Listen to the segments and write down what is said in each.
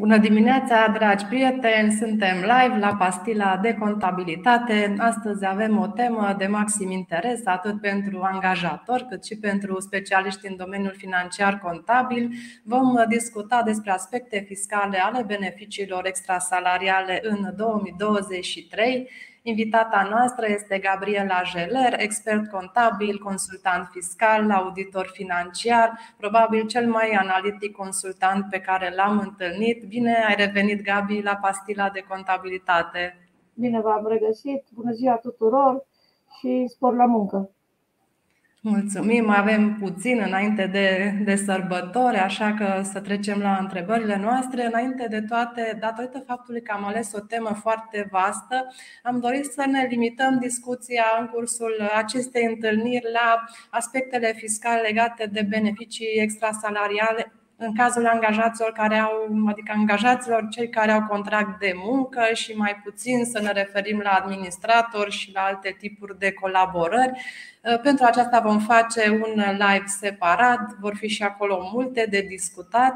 Bună dimineața, dragi prieteni! Suntem live la Pastila de Contabilitate. Astăzi avem o temă de maxim interes atât pentru angajatori cât și pentru specialiști în domeniul financiar contabil. Vom discuta despre aspecte fiscale ale beneficiilor extrasalariale în 2023 Invitata noastră este Gabriela Jeler, expert contabil, consultant fiscal, auditor financiar, probabil cel mai analitic consultant pe care l-am întâlnit. Bine ai revenit, Gabi, la pastila de contabilitate. Bine v-am regăsit, bună ziua tuturor și spor la muncă! Mulțumim, avem puțin înainte de, de sărbători, așa că să trecem la întrebările noastre. Înainte de toate, datorită faptului că am ales o temă foarte vastă, am dorit să ne limităm discuția în cursul acestei întâlniri la aspectele fiscale legate de beneficii extrasalariale în cazul angajaților care au, adică angajaților cei care au contract de muncă și mai puțin să ne referim la administratori și la alte tipuri de colaborări. Uh, pentru aceasta vom face un live separat, vor fi și acolo multe de discutat.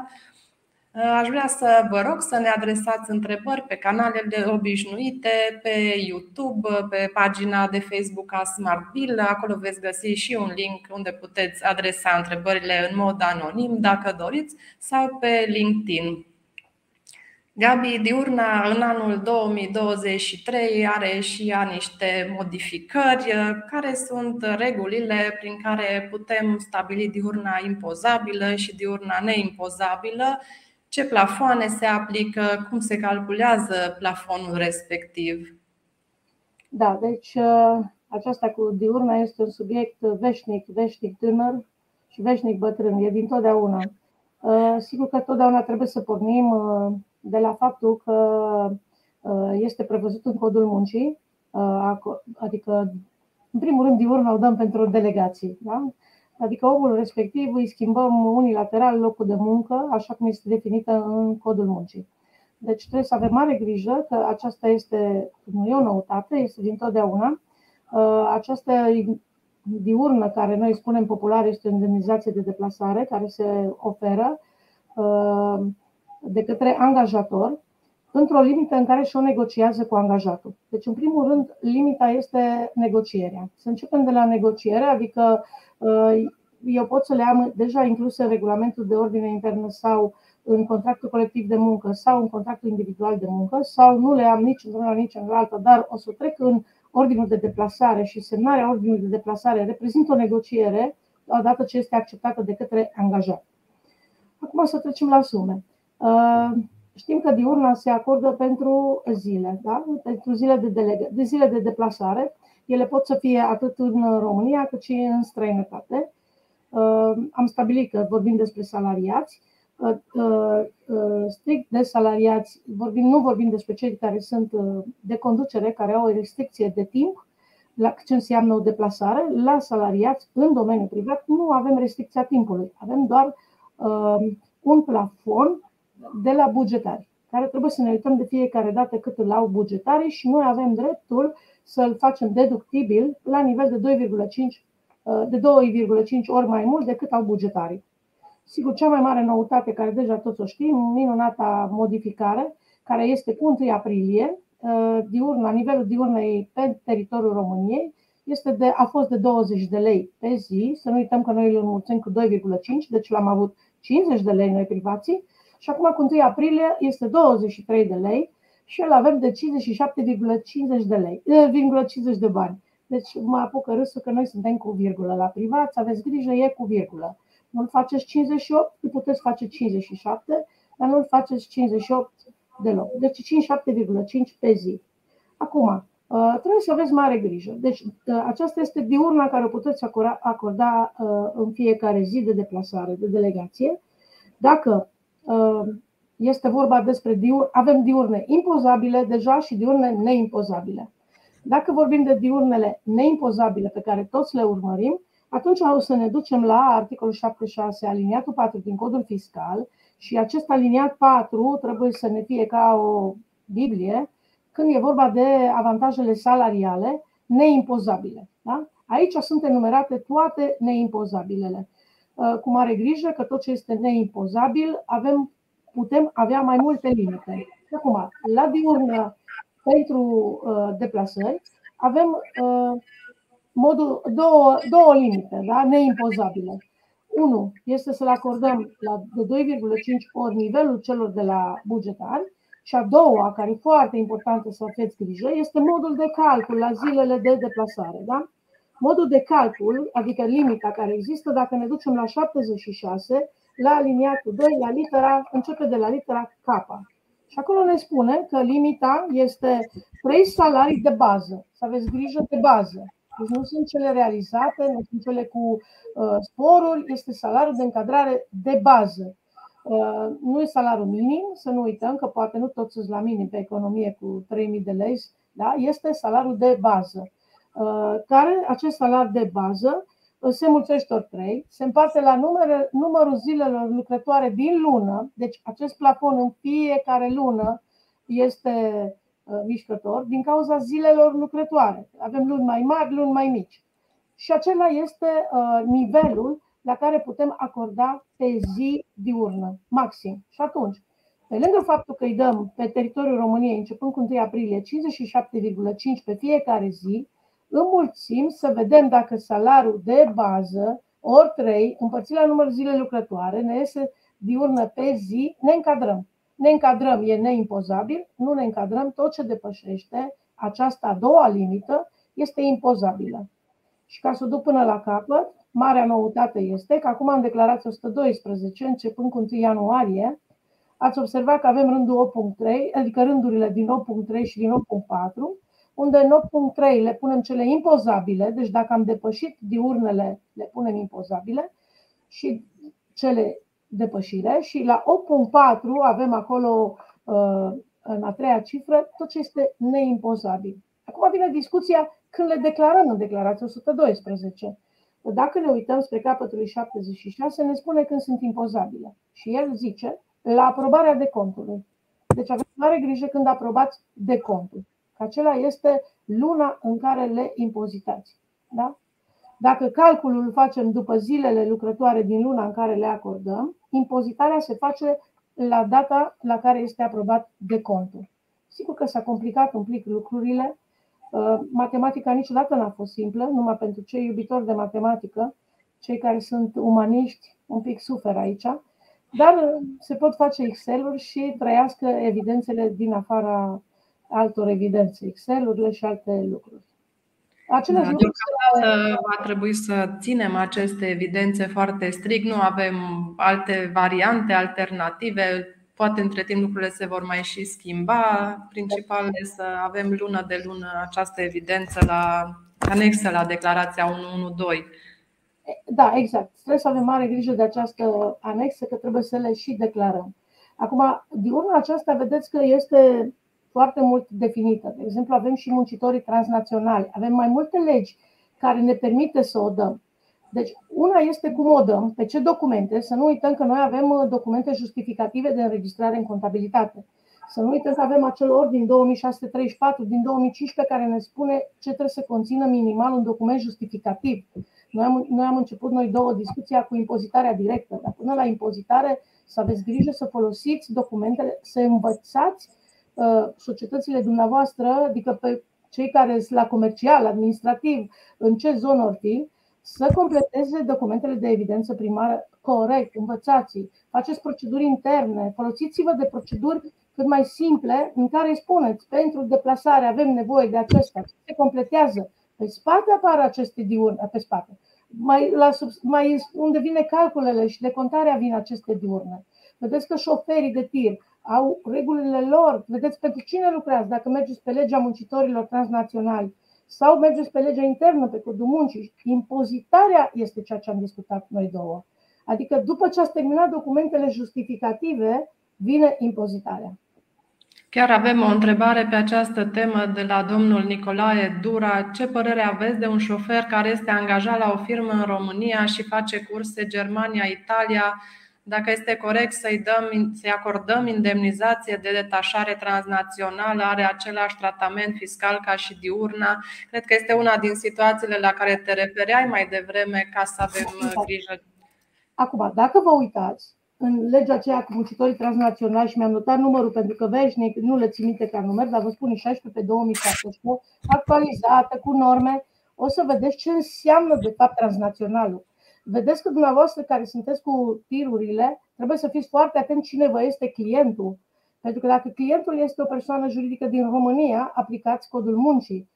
Uh, aș vrea să vă rog să ne adresați întrebări pe canalele obișnuite, pe YouTube, pe pagina de Facebook a SmartBill. Acolo veți găsi și un link unde puteți adresa întrebările în mod anonim, dacă doriți, sau pe LinkedIn. Gabi Diurna în anul 2023 are și ea niște modificări. Care sunt regulile prin care putem stabili diurna impozabilă și diurna neimpozabilă? Ce plafoane se aplică? Cum se calculează plafonul respectiv? Da, deci uh, aceasta cu diurna este un subiect veșnic, veșnic tânăr și veșnic bătrân. E din totdeauna. Uh, sigur că totdeauna trebuie să pornim uh, de la faptul că uh, este prevăzut în codul muncii, uh, adică, în primul rând, diurna o dăm pentru delegații. Da? Adică omul respectiv îi schimbăm unilateral locul de muncă, așa cum este definită în codul muncii. Deci trebuie să avem mare grijă că aceasta este, nu e o noutate, este din totdeauna. Uh, această diurnă, care noi spunem popular, este o indemnizație de deplasare, care se oferă de către angajator într-o limită în care și-o negociază cu angajatul. Deci, în primul rând, limita este negocierea. Să începem de la negociere, adică uh, eu pot să le am deja incluse în regulamentul de ordine internă sau în contractul colectiv de muncă sau în contractul individual de muncă sau nu le am nici într-una, nici în altă, dar o să trec în ordinul de deplasare și semnarea ordinului de deplasare reprezintă o negociere odată ce este acceptată de către angajat. Acum să trecem la sume. Uh, știm că diurna se acordă pentru zile, da? pentru zile de, delega- de zile de deplasare. Ele pot să fie atât în România cât și în străinătate. Uh, am stabilit că vorbim despre salariați. Uh, strict de salariați, vorbim, nu vorbim despre cei care sunt de conducere, care au o restricție de timp, la ce înseamnă o deplasare. La salariați, în domeniul privat, nu avem restricția timpului. Avem doar un plafon de la bugetari, care trebuie să ne uităm de fiecare dată cât îl au bugetarii și noi avem dreptul să-l facem deductibil la nivel de 2,5 de 2,5 ori mai mult decât au bugetarii. Sigur, cea mai mare noutate, care deja toți o știm, minunata modificare, care este cu 1 aprilie, diurn, la nivelul diurnei pe teritoriul României, este de, a fost de 20 de lei pe zi, să nu uităm că noi îl înmulțim cu 2,5, deci l-am avut 50 de lei noi privații, și acum cu 1 aprilie este 23 de lei și îl avem de 57,50 de lei, 50 de bani. Deci mă apucă râsul că noi suntem cu virgulă la privat, să aveți grijă, e cu virgulă. Nu-l faceți 58, îl puteți face 57, dar nu-l faceți 58 deloc. Deci 57,5 pe zi. Acum, trebuie să aveți mare grijă. Deci aceasta este diurna care o puteți acorda în fiecare zi de deplasare, de delegație. Dacă Ehm, este vorba despre diur, avem diurne impozabile deja și diurne neimpozabile. Dacă vorbim de diurnele neimpozabile pe care toți le urmărim, atunci o să ne ducem la articolul 76, aliniatul 4 din codul fiscal și acest aliniat 4 trebuie să ne fie ca o Biblie când e vorba de avantajele salariale neimpozabile. Da? Aici sunt enumerate toate neimpozabilele. Uh, cu mare grijă că tot ce este neimpozabil avem putem avea mai multe limite. Acum, la diurnă pentru uh, deplasări avem uh, modul, două, două limite da? neimpozabile. Unu este să le acordăm la de 2,5 ori nivelul celor de la bugetar și a doua, care e foarte importantă să aveți grijă, este modul de calcul la zilele de deplasare. Da? Modul de calcul, adică limita care există, dacă ne ducem la 76, la aliniatul 2, la litera, începe de la litera K. Și acolo ne spune că limita este 3 salarii de bază. Să aveți grijă de bază. Deci nu sunt cele realizate, nu sunt cele cu uh, sporuri, este salariul de încadrare de bază. Uh, nu e salariul minim, să nu uităm că poate nu toți sunt la minim pe economie cu 3.000 de lei, da? este salariul de bază. Uh, care acest salariu de bază uh, se mulțește ori 3, se împarte la numere, numărul zilelor lucrătoare din lună, deci acest plafon în fiecare lună este uh, mișcător din cauza zilelor lucrătoare. Avem luni mai mari, luni mai mici. Și acela este nivelul la care putem acorda pe zi diurnă, maxim. Și atunci, pe lângă faptul că îi dăm pe teritoriul României, începând cu 1 aprilie, 57,5 pe fiecare zi, înmulțim să vedem dacă salariul de bază, ori 3, împărțit la numărul zile lucrătoare, ne iese diurnă pe zi, ne încadrăm. Ne încadrăm, e neimpozabil, nu ne încadrăm, tot ce depășește această a doua limită este impozabilă. Și ca să o duc până la capăt, marea noutate este că acum în declarația 112, începând cu 1 ianuarie, ați observat că avem rândul 8.3, adică rândurile din 8.3 și din 8.4, unde în 8.3 le punem cele impozabile, deci dacă am depășit diurnele, le punem impozabile, și cele depășire și la 8.4 avem acolo uh, în a treia cifră tot ce este neimpozabil. Acum vine discuția când le declarăm în declarația 112. Dacă ne uităm spre capătul 76, ne spune când sunt impozabile. Și el zice la aprobarea de contului. Deci avem mare grijă când aprobați de contul că acela este luna în care le impozitați. Da? Dacă calculul îl facem după zilele lucrătoare din luna în care le acordăm, impozitarea se face la data la care este aprobat de contul. Sigur că s-a complicat un pic lucrurile. Uh, matematica niciodată n-a fost simplă, numai pentru cei iubitori de matematică, cei care sunt umaniști, un pic suferă aici, dar se pot face Excel-uri și trăiască evidențele din afara altor evidențe, Excel-urile și alte lucruri. Același da, lucru va trebui să ținem aceste evidențe foarte strict, nu avem alte variante, alternative, poate între timp lucrurile se vor mai și schimba. Principal este să avem lună de lună această evidență la anexă la declarația 112. Da, exact. Trebuie să avem mare grijă de această anexă, că trebuie să le și declarăm. Acum, diurna aceasta, vedeți că este foarte mult definită. De exemplu, avem și muncitorii transnaționali. Avem mai multe legi care ne permite să o dăm. Deci, una este cum o dăm, pe ce documente. Să nu uităm că noi avem uh, documente justificative de înregistrare în contabilitate. Să nu uităm că avem acel ordin 2634 din 2015 care ne spune ce trebuie să conțină minimal un document justificativ. Noi am, noi am început noi două discuția cu impozitarea directă, dar până la impozitare să aveți grijă să folosiți documentele, să învățați Uh, societățile dumneavoastră, adică pe cei care sunt la comercial, administrativ, în ce zonă or fi, să completeze documentele de evidență primară corect, învățați faceți proceduri interne, folosiți-vă de proceduri cât mai simple în care îi spuneți pentru deplasare avem nevoie de acestea, se completează. Pe spate apar aceste diurne, pe spate. Mai, la, mai unde vine calculele și decontarea vin aceste diurne. Vedeți că șoferii de tir au regulile lor. Vedeți pentru cine lucrează, dacă mergeți pe legea muncitorilor transnaționali sau mergeți pe legea internă, pe codul muncii. Impozitarea este ceea ce am discutat noi două. Adică după ce ați terminat documentele justificative, vine impozitarea. Chiar avem o întrebare pe această temă de la domnul Nicolae Dura. Ce părere aveți de un șofer care este angajat la o firmă în România și face curse Germania, Italia, dacă este corect să-i, dăm, să-i acordăm indemnizație de detașare transnațională, are același tratament fiscal ca și diurna. Cred că este una din situațiile la care te refereai mai devreme ca să avem uh, grijă. Acum, dacă vă uitați, în legea aceea cu muncitorii transnaționali și mi-am notat numărul pentru că veșnic nu le țin minte ca număr, dar vă spun 16 pe 2017, actualizată cu norme, o să vedeți ce înseamnă de fapt transnaționalul. Vedeți că dumneavoastră care sunteți cu tirurile, trebuie să fiți foarte atenți cine vă este clientul. Pentru că dacă clientul este o persoană juridică din România, aplicați codul muncii.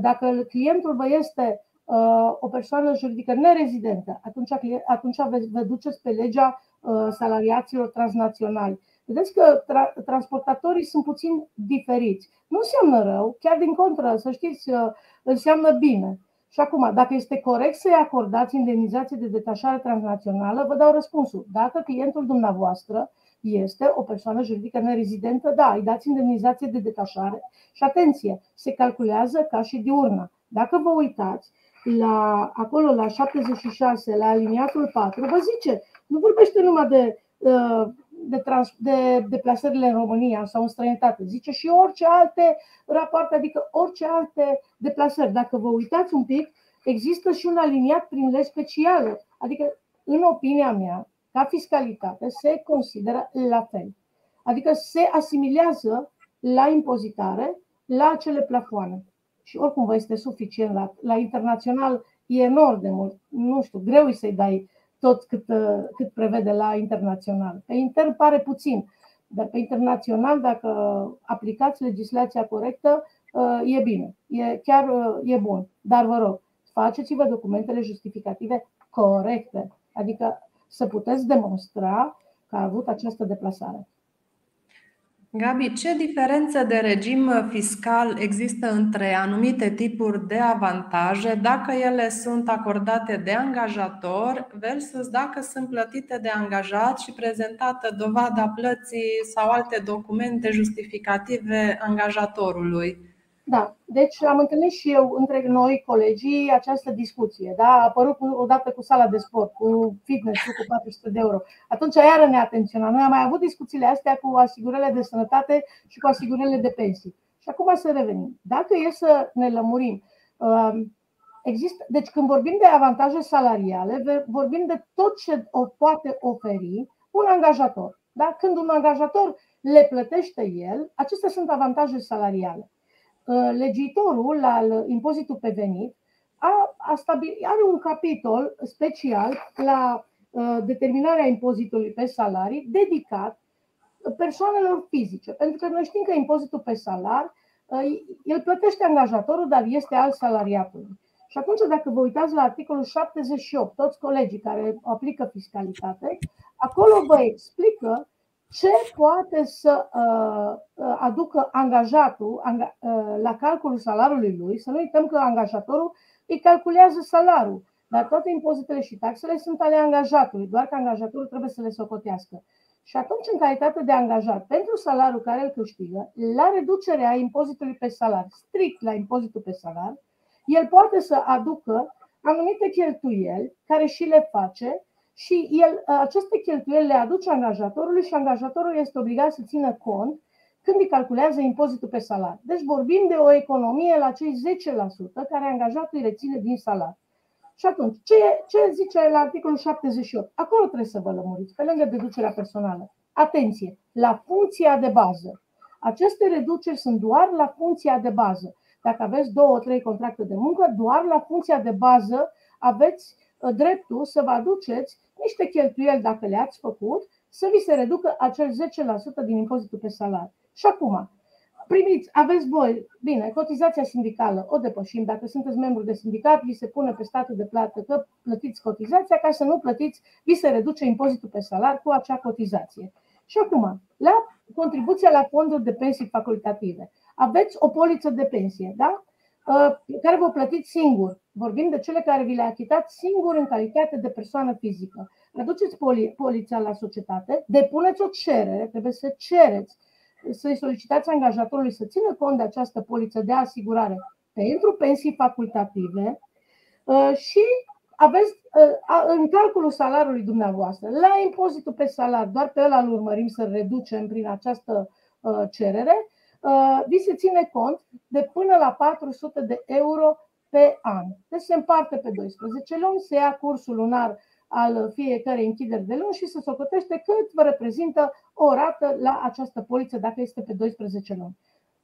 Dacă clientul vă este uh, o persoană juridică nerezidentă, atunci, atunci vă duceți pe legea uh, salariaților transnaționali. Vedeți că tra- transportatorii sunt puțin diferiți. Nu înseamnă rău, chiar din contră, să știți, uh, înseamnă bine. Și acum, dacă este corect să-i acordați indemnizație de detașare transnațională, vă dau răspunsul. Dacă clientul dumneavoastră este o persoană juridică nerezidentă, da, îi dați indemnizație de detașare și atenție, se calculează ca și diurnă. Dacă vă uitați la, acolo la 76, la aliniatul 4, vă zice, nu vorbește numai de, uh, de, trans, de deplasările în România sau în străinătate, zice și orice alte rapoarte, adică orice alte deplasări. Dacă vă uitați un pic, există și un aliniat prin legi speciale. Adică, în opinia mea, ca fiscalitate, se consideră la fel. Adică se asimilează la impozitare la acele plafoane. Și oricum vă este suficient. La, la internațional e enorm de mult. Nu știu, greu să-i dai tot cât, cât prevede la internațional. Pe intern pare puțin, dar pe internațional, dacă aplicați legislația corectă, e bine, e, chiar e bun. Dar vă rog, faceți-vă documentele justificative corecte. Adică să puteți demonstra că a avut această deplasare. Gabi, ce diferență de regim fiscal există între anumite tipuri de avantaje dacă ele sunt acordate de angajator versus dacă sunt plătite de angajat și prezentată dovada plății sau alte documente justificative angajatorului? Da, deci am întâlnit și eu între noi, colegii, această discuție. Da? A apărut odată cu sala de sport, cu fitness cu 400 de euro. Atunci iară ne atenționa. Noi am mai avut discuțiile astea cu asigurările de sănătate și cu asigurările de pensii. Și acum să revenim. Dacă e să ne lămurim, um, există, deci când vorbim de avantaje salariale, vorbim de tot ce o poate oferi un angajator. Da? Când un angajator le plătește el, acestea sunt avantaje salariale. Uh, legitorul al impozitului pe venit a, a stabilit, are un capitol special la uh, determinarea impozitului pe salarii dedicat persoanelor fizice. Pentru că noi știm că impozitul pe salar uh, el plătește angajatorul, dar este al salariatului. Și atunci, dacă vă uitați la articolul 78, toți colegii care aplică fiscalitate, acolo vă explică ce poate să uh, uh, aducă angajatul uh, la calculul salariului lui. Să nu uităm că angajatorul îi calculează salariul, dar toate impozitele și taxele sunt ale angajatului, doar că angajatorul trebuie să le socotească. Și atunci, în calitate de angajat, pentru salariul care îl câștigă, la reducerea impozitului pe salar, strict la impozitul pe salar, el poate să aducă anumite cheltuieli care și le face și el, aceste cheltuieli le aduce angajatorului și angajatorul este obligat să țină cont când îi calculează impozitul pe salar. Deci vorbim de o economie la cei 10% care angajatul îi reține din salar. Și atunci, ce, ce zice la articolul 78? Acolo trebuie să vă lămuriți, pe lângă deducerea personală. Atenție, la funcția de bază. Aceste reduceri sunt doar la funcția de bază. Dacă aveți două, trei contracte de muncă, doar la funcția de bază aveți uh, dreptul să vă aduceți niște cheltuieli dacă le-ați făcut, să vi se reducă acel 10% din impozitul pe salariu. Și acum, primiți, aveți voi, bine, cotizația sindicală o depășim, dacă sunteți membru de sindicat, vi se pune pe statul de plată că plătiți cotizația, ca să nu plătiți, vi se reduce impozitul pe salar cu acea cotizație. Și acum, la contribuția la fonduri de pensii facultative. Aveți o poliță de pensie, da? Uh, care vă plătiți singur. Vorbim de cele care vi le achitați singur în calitate de persoană fizică. Reduceți poli- poliția la societate, depuneți o cerere, trebuie să cereți, să-i solicitați angajatorului să țină cont de această poliță de asigurare pentru pensii facultative uh, și aveți uh, în calculul salariului dumneavoastră, la impozitul pe salar, doar pe ăla îl urmărim să reducem prin această cerere, Uh, vi se ține cont de până la 400 de euro pe an. Deci se împarte pe 12 luni, se ia cursul lunar al fiecărei închideri de luni și se socotește cât vă reprezintă o rată la această poliță dacă este pe 12 luni.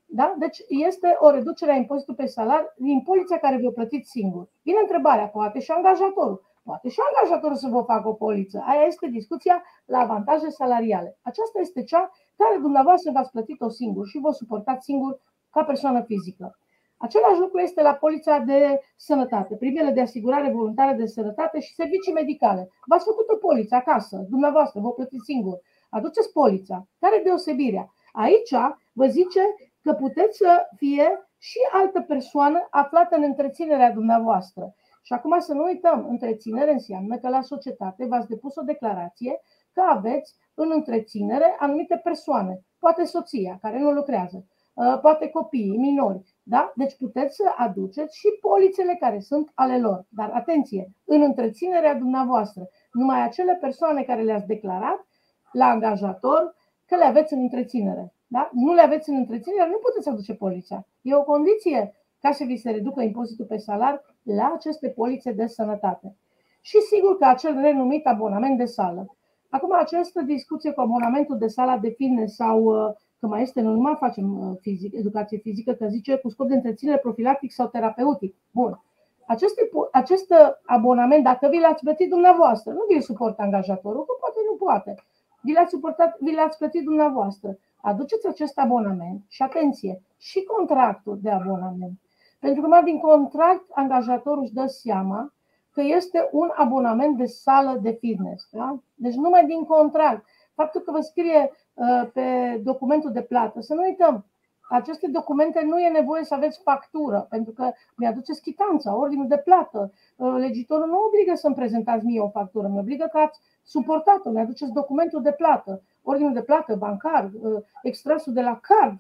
Da? Deci este o reducere a impozitului pe salar din poliția care vi-o plătiți singur. Vine întrebarea, poate și angajatorul. Poate și angajatorul să vă facă o poliță. Aia este discuția la avantaje salariale. Aceasta este cea care dumneavoastră v-ați plătit-o singur și vă suportați singur ca persoană fizică. Același lucru este la polița de sănătate, primele de asigurare voluntară de sănătate și servicii medicale. V-ați făcut o poliță acasă, dumneavoastră, vă plătiți singur. Aduceți polița. Care deosebirea? Aici vă zice că puteți să fie și altă persoană aflată în întreținerea dumneavoastră. Și acum să nu uităm, întreținere înseamnă că la societate v-ați depus o declarație că aveți în întreținere anumite persoane, poate soția care nu lucrează, ă, poate copiii, minori. Da? Deci puteți să aduceți și polițele care sunt ale lor. Dar atenție, în întreținerea dumneavoastră, numai acele persoane care le-ați declarat la angajator că le aveți în întreținere. Da? Nu le aveți în întreținere, nu puteți aduce poliția. E o condiție ca să vi se reducă impozitul pe salar la aceste polițe de sănătate. Și sigur că acel renumit abonament de sală. Acum, această discuție cu abonamentul de sala de fitness sau uh, că mai este, nu numai facem uh, fizic, educație fizică, că zice cu scop de întreținere profilactic sau terapeutic. Bun. Acest, acest uh, abonament, dacă vi l-ați plătit dumneavoastră, nu vi-l suportă angajatorul, că poate nu poate. Vi l-ați, suportat, vi l-ați plătit dumneavoastră. Aduceți acest abonament și atenție, și contractul de abonament. Pentru că numai din contract angajatorul își dă seama că este un abonament de sală de fitness. Da? Deci numai din contract. Faptul că vă scrie uh, pe documentul de plată, să nu uităm, aceste documente nu e nevoie să aveți factură, pentru că mi-aduceți chitanța, ordinul de plată. Uh, legitorul nu obligă să-mi prezentați mie o factură, mi obligă că ați suportat-o, mi-aduceți documentul de plată, ordinul de plată bancar, uh, extrasul de la card,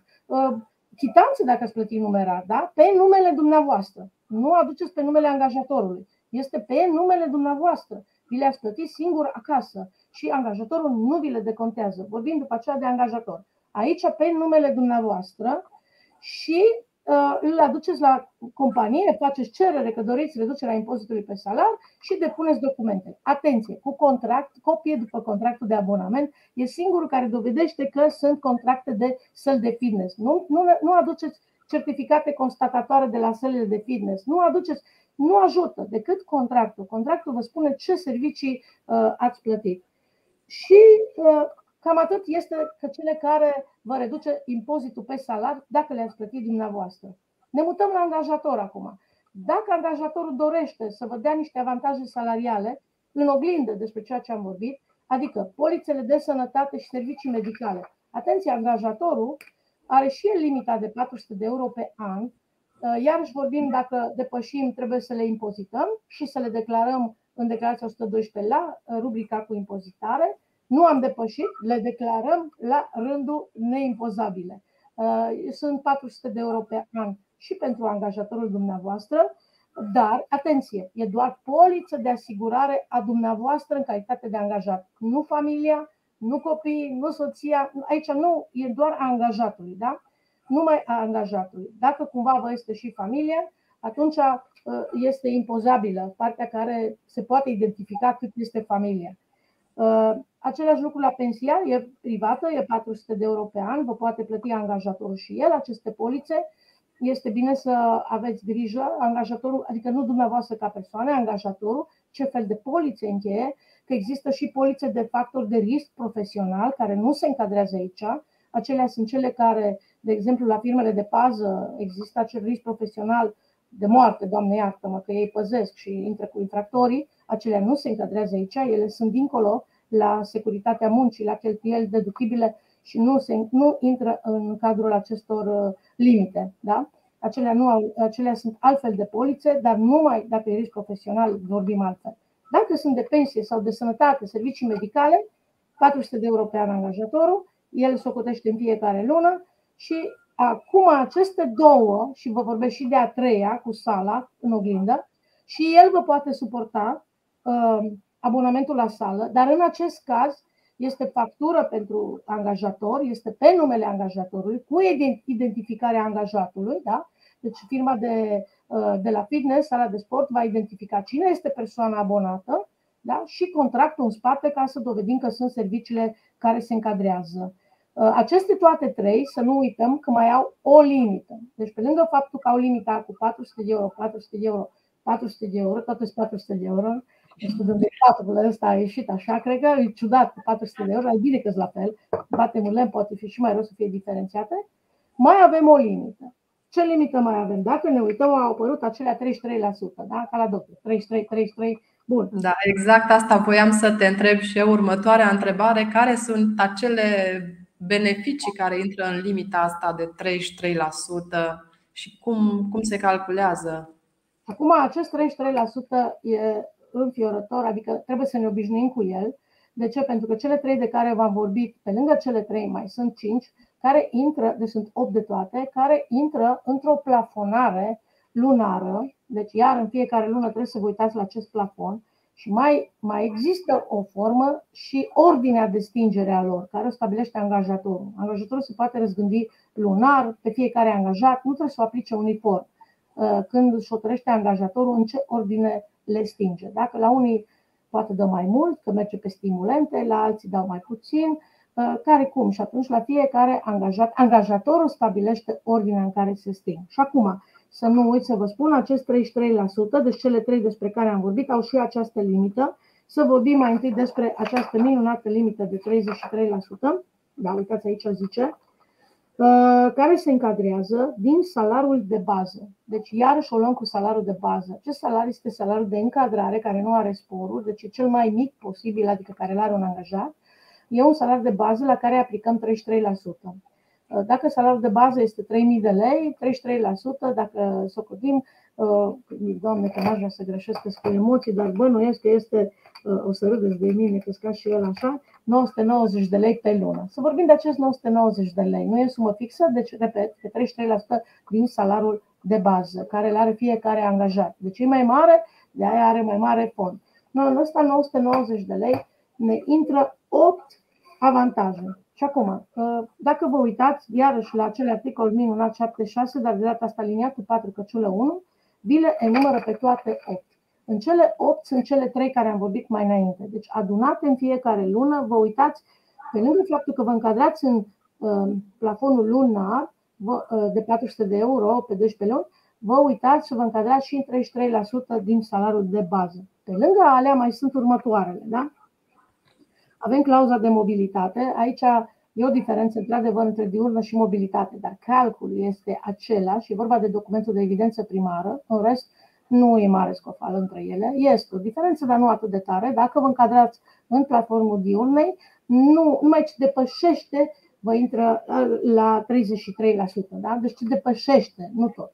chitanță dacă ați plătit numerar, da? pe numele dumneavoastră. Nu aduceți pe numele angajatorului. Este pe numele dumneavoastră. Vi le-ați plătit singur acasă și angajatorul nu vi le decontează. Vorbim după aceea de angajator. Aici pe numele dumneavoastră și uh, îl aduceți la companie, faceți cerere că doriți reducerea impozitului pe salar și depuneți documente. Atenție, cu contract, copie după contractul de abonament, e singurul care dovedește că sunt contracte de săl de fitness. Nu, nu, nu aduceți certificate constatatoare de la sălile de fitness, nu aduceți, nu ajută decât contractul. Contractul vă spune ce servicii uh, ați plătit. Și uh, cam atât este că cele care vă reduce impozitul pe salar dacă le-ați plătit dumneavoastră. Ne mutăm la angajator acum. Dacă angajatorul dorește să vă dea niște avantaje salariale, în oglindă despre ceea ce am vorbit, adică polițele de sănătate și servicii medicale. Atenție, angajatorul are și el limita de 400 de euro pe an, iarăși vorbim dacă depășim, trebuie să le impozităm și să le declarăm în declarația 112 la rubrica cu impozitare. Nu am depășit, le declarăm la rândul neimpozabile. Sunt 400 de euro pe an și pentru angajatorul dumneavoastră, dar, atenție, e doar poliță de asigurare a dumneavoastră în calitate de angajat, nu familia, nu copiii, nu soția, aici nu, e doar a angajatului, da? Numai a angajatului. Dacă cumva vă este și familia, atunci uh, este impozabilă partea care se poate identifica cât este familia. Uh, același lucru la pensia, e privată, e 400 de euro pe an, vă poate plăti angajatorul și el aceste polițe. Este bine să aveți grijă, angajatorul, adică nu dumneavoastră ca persoană, angajatorul, ce fel de polițe încheie, că există și polițe de factor de risc profesional care nu se încadrează aici. Acelea sunt cele care, de exemplu, la firmele de pază există acel risc profesional de moarte, Doamne iartă-mă, că ei păzesc și intră cu infractorii, acelea nu se încadrează aici, ele sunt dincolo la securitatea muncii, la cheltuieli deductibile și nu, se, nu intră în cadrul acestor uh, limite. Da? Acelea, nu au, acelea sunt altfel de polițe, dar numai dacă e risc profesional vorbim altfel. Dacă sunt de pensie sau de sănătate, servicii medicale, 400 de euro pe an angajatorul, el se ocotește în fiecare lună și acum aceste două, și vă vorbesc și de a treia cu sala în oglindă, și el vă poate suporta uh, abonamentul la sală, dar în acest caz este factură pentru angajator, este pe numele angajatorului, cu identificarea angajatului, da? Deci firma de, uh, de la fitness, sala de sport, va identifica cine este persoana abonată, da? și contractul în spate ca să dovedim că sunt serviciile care se încadrează. Uh, aceste toate trei, să nu uităm că mai au o limită. Deci pe lângă faptul că au limita cu 400 de euro, 400 de euro, 400 de euro, toate sunt 400 de euro, studăm de 4 ăsta a ieșit așa, cred că e ciudat cu 400 de euro, e bine că la fel, batem în lemn, poate fi și mai rău să fie diferențiate. Mai avem o limită. Ce limită mai avem? Dacă ne uităm, au apărut acelea 33%, da? ca la doctor. 33, 33, bun. Da, exact asta voiam să te întreb și eu următoarea întrebare. Care sunt acele beneficii care intră în limita asta de 33% și cum, cum se calculează? Acum, acest 33% e înfiorător, adică trebuie să ne obișnuim cu el. De ce? Pentru că cele trei de care v-am vorbit, pe lângă cele trei mai sunt cinci, care intră, deci sunt 8 de toate, care intră într-o plafonare lunară, deci iar în fiecare lună trebuie să vă uitați la acest plafon și mai, mai există o formă și ordinea de stingere a lor, care o stabilește angajatorul. Angajatorul se poate răzgândi lunar pe fiecare angajat, nu trebuie să o aplice uniform. Uh, când își hotărăște angajatorul în ce ordine le stinge. Dacă la unii poate dă mai mult, că merge pe stimulente, la alții dau mai puțin, Uh, care cum. Și atunci la fiecare angajat, angajatorul stabilește ordinea în care se sting. Și acum, să nu uit să vă spun, acest 33%, deci cele trei despre care am vorbit, au și această limită. Să vorbim mai întâi despre această minunată limită de 33%, da, uitați aici zice, uh, care se încadrează din salariul de bază. Deci, iarăși o luăm cu salariul de bază. Acest salariu este salariul de încadrare, care nu are sporuri, deci e cel mai mic posibil, adică care îl are un angajat, e un salariu de bază la care aplicăm 33%. Dacă salariul de bază este 3.000 de lei, 33%, dacă socotim, uh, doamne că n-aș vrea să greșesc cu emoții, dar bănuiesc că este, uh, o să râdeți de mine, că ca și el așa, 990 de lei pe lună. Să vorbim de acest 990 de lei. Nu e sumă fixă, deci, repet, că 33% din salariul de bază, care îl are fiecare angajat. Deci e mai mare, de aia are mai mare fond. Nu, în ăsta 990 de lei ne intră 8 avantaje. Și acum, dacă vă uitați iarăși la acele articol minunat 76, dar de data asta liniatul 4 căciulă 1, vi le enumără pe toate 8. În cele 8 sunt cele 3 care am vorbit mai înainte. Deci adunate în fiecare lună, vă uitați, pe lângă faptul că vă încadrați în uh, plafonul lunar uh, de 400 de euro pe 12 luni, vă uitați să vă încadrați și în 33% din salariul de bază. Pe lângă alea mai sunt următoarele. Da? Avem clauza de mobilitate. Aici e o diferență, într-adevăr, între diurnă și mobilitate, dar calculul este același, e vorba de documentul de evidență primară, în rest nu e mare scofală între ele. Este o diferență, dar nu atât de tare. Dacă vă încadrați în platformul diurnei, nu, numai ce depășește, vă intră la 33%. Da? Deci ce depășește, nu tot.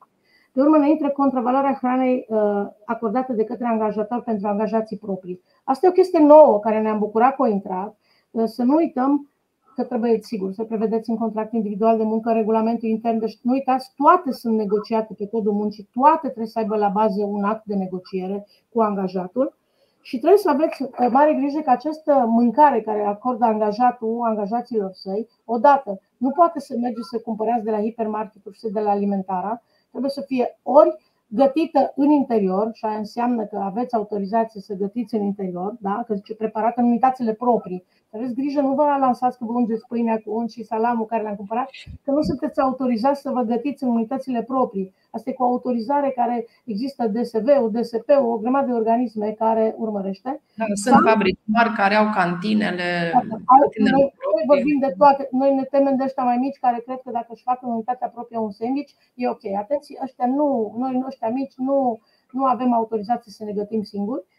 Pe urmă ne intră contravaloarea hranei uh, acordată de către angajator pentru angajații proprii. Asta e o chestie nouă care ne-am bucurat că o intrat. Uh, să nu uităm că trebuie, sigur, să prevedeți în contract individual de muncă regulamentul intern. Deci nu uitați, toate sunt negociate pe codul muncii, toate trebuie să aibă la bază un act de negociere cu angajatul. Și trebuie să aveți uh, mare grijă că această mâncare care acordă angajatul angajaților săi, odată, nu poate să mergeți să cumpărați de la hipermarketuri și de la alimentara, trebuie să fie ori gătită în interior, și aia înseamnă că aveți autorizație să gătiți în interior, da? că zice preparată în unitățile proprii. Aveți grijă, nu vă lansați că vă ungeți pâinea cu unt și salamul care l-am cumpărat, că nu sunteți autorizați să vă gătiți în unitățile proprii. Asta e cu autorizare care există DSV-ul, DSP-ul, o grămadă de organisme care urmărește. Da, sunt Sau... fabrici mari care au cantinele. Da, cantinele noi, noi vorbim de toate. Noi ne temem de ăștia mai mici care cred că dacă își fac în unitatea proprie un sandwich, e ok. Atenție, ăștia nu, noi ăștia mici nu, nu avem autorizație să ne gătim singuri uh,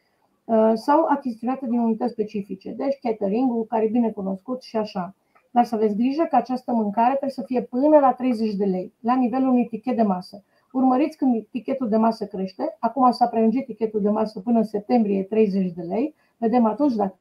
sau achiziționate din unități specifice. Deci catering-ul, care e bine cunoscut și așa. Dar să aveți grijă că această mâncare trebuie să fie până la 30 de lei, la nivelul unui tichet de masă. Urmăriți când tichetul de masă crește. Acum s-a prelungit tichetul de masă până în septembrie 30 de lei. Vedem atunci dacă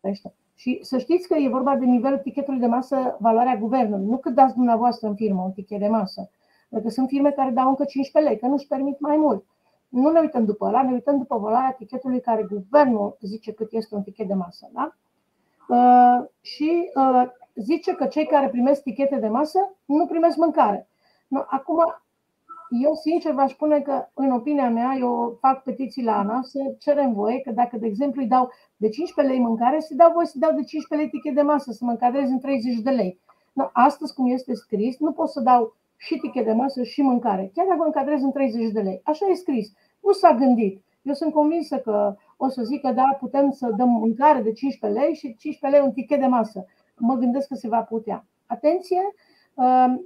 crește. Și să știți că e vorba de nivelul tichetului de masă, valoarea guvernului. Nu cât dați dumneavoastră în firmă un tichet de masă. Pentru că sunt firme care dau încă 15 lei, că nu-și permit mai mult. Nu ne uităm după ăla, ne uităm după valoarea tichetului care guvernul zice cât este un tichet de masă. Da? Uh, și uh, zice că cei care primesc tichete de masă nu primesc mâncare. Nu, acum, eu sincer v-aș spune că, în opinia mea, eu fac petiții la ANA să cerem voie că dacă, de exemplu, îi dau de 15 lei mâncare, să dau voie să dau de 15 lei tichet de masă, să mă încadrez în 30 de lei. No, astăzi, cum este scris, nu pot să dau și tichet de masă și mâncare, chiar dacă mă încadrez în 30 de lei. Așa e scris. Nu s-a gândit. Eu sunt convinsă că o să zică, da, putem să dăm mâncare de 15 lei și 15 lei un tichet de masă. Mă gândesc că se va putea. Atenție,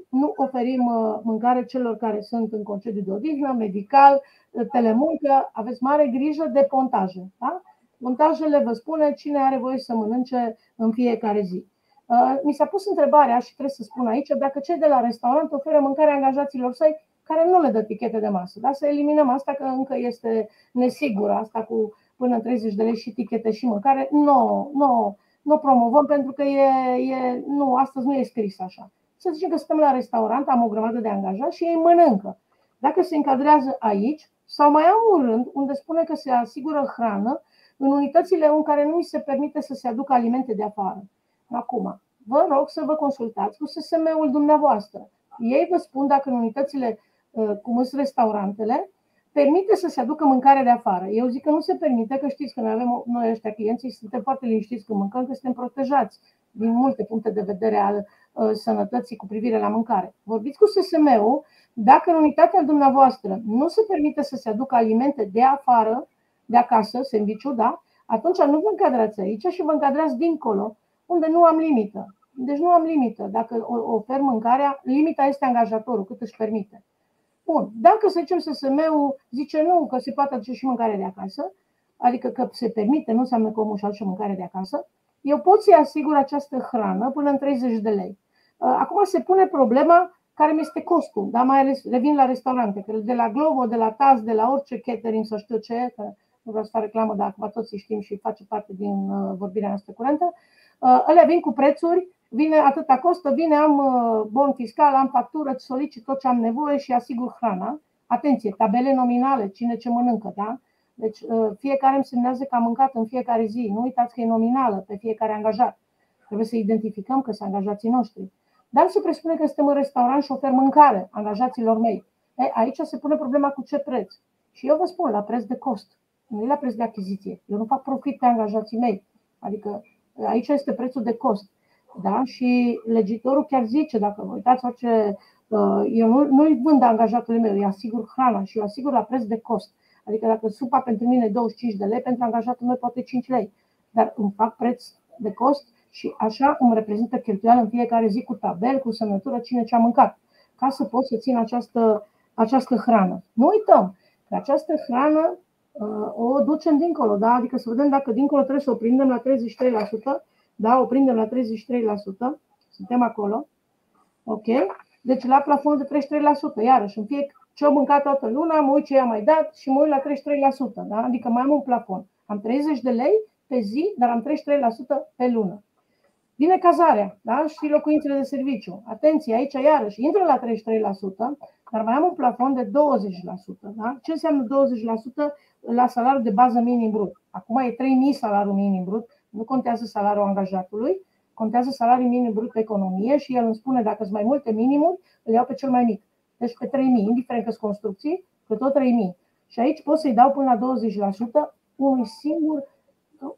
nu oferim uh, mâncare celor care sunt în concediu de odihnă, medical, uh, telemuncă. Aveți mare grijă de pontaje. Da? Pontajele vă spune cine are voie să mănânce în fiecare zi. Uh, mi s-a pus întrebarea și trebuie să spun aici dacă cei de la restaurant oferă mâncare angajaților săi care nu le dă tichete de masă. Da? Să eliminăm asta că încă este nesigură, asta cu până 30 de lei și tichete și mâncare. Nu, nu, nu promovăm pentru că e, e, nu, astăzi nu e scris așa să zicem că stăm la restaurant, am o grămadă de angajați și ei mănâncă. Dacă se încadrează aici, sau mai am un rând unde spune că se asigură hrană în unitățile în care nu îi se permite să se aducă alimente de afară. Acum, vă rog să vă consultați cu SSM-ul dumneavoastră. Ei vă spun dacă în unitățile uh, cum sunt restaurantele, permite să se aducă mâncare de afară. Eu zic că nu se permite, că știți că noi avem noi ăștia clienții, suntem foarte liniștiți când mâncăm, că suntem protejați din multe puncte de vedere al uh, sănătății cu privire la mâncare. Vorbiți cu SSM-ul, dacă în unitatea dumneavoastră nu se permite să se aducă alimente de afară, de acasă, serviciu, da, atunci nu vă încadrați aici și vă încadrați dincolo, unde nu am limită. Deci nu am limită. Dacă ofer mâncarea, limita este angajatorul, cât își permite. Bun. Dacă, să zicem, SSM-ul zice nu, că se poate aduce și mâncare de acasă, adică că se permite, nu înseamnă că omul și mâncare de acasă, eu pot să-i asigur această hrană până în 30 de lei. Uh, acum se pune problema care mi este costul, dar mai ales revin la restaurante, că de la Globo, de la Taz, de la orice catering, să știu ce, că nu vreau să fac reclamă, dar acum toți știm și face parte din uh, vorbirea noastră curentă, ele uh, vin cu prețuri, vine atâta costă, vine, am bon fiscal, am factură, îți solicit tot ce am nevoie și asigur hrana. Atenție, tabele nominale, cine ce mănâncă, da? Deci uh, fiecare îmi semnează că a mâncat în fiecare zi. Nu uitați că e nominală pe fiecare angajat. Trebuie să identificăm că sunt angajații noștri. Dar se presupune că suntem în restaurant și șofer mâncare angajaților mei. E, aici se pune problema cu ce preț. Și eu vă spun, la preț de cost. Nu e la preț de achiziție. Eu nu fac profit pe angajații mei. Adică aici este prețul de cost. Da? Și legitorul chiar zice, dacă vă uitați orice, uh, eu nu, nu-i vând angajatului meu, îi asigur hrana și îi asigur la preț de cost. Adică dacă supa pentru mine 25 de lei, pentru angajatul meu poate 5 lei. Dar îmi fac preț de cost și așa îmi reprezintă cheltuială în fiecare zi cu tabel, cu semnătură, cine ce a mâncat, ca să pot să țin această, această hrană. Nu uităm că această hrană uh, o ducem dincolo, da? adică să vedem dacă dincolo trebuie să o prindem la 33%, da, o prindem la 33%, suntem acolo, ok? Deci la plafonul de 33%, iarăși în fiecare ce au mâncat toată luna, mă uit ce i-am mai dat și mă uit la 33%. Da? Adică mai am un plafon. Am 30 de lei pe zi, dar am 33% pe lună. Vine cazarea da? și locuințele de serviciu. Atenție, aici iarăși intră la 33%, dar mai am un plafon de 20%. Da? Ce înseamnă 20% la salariul de bază minim brut? Acum e 3.000 salariul minim brut, nu contează salariul angajatului, contează salariul minim brut pe economie și el îmi spune dacă sunt mai multe minimuri, îl iau pe cel mai mic deci pe 3.000, indiferent că sunt construcții, pe tot 3.000. Și aici pot să-i dau până la 20% unui singur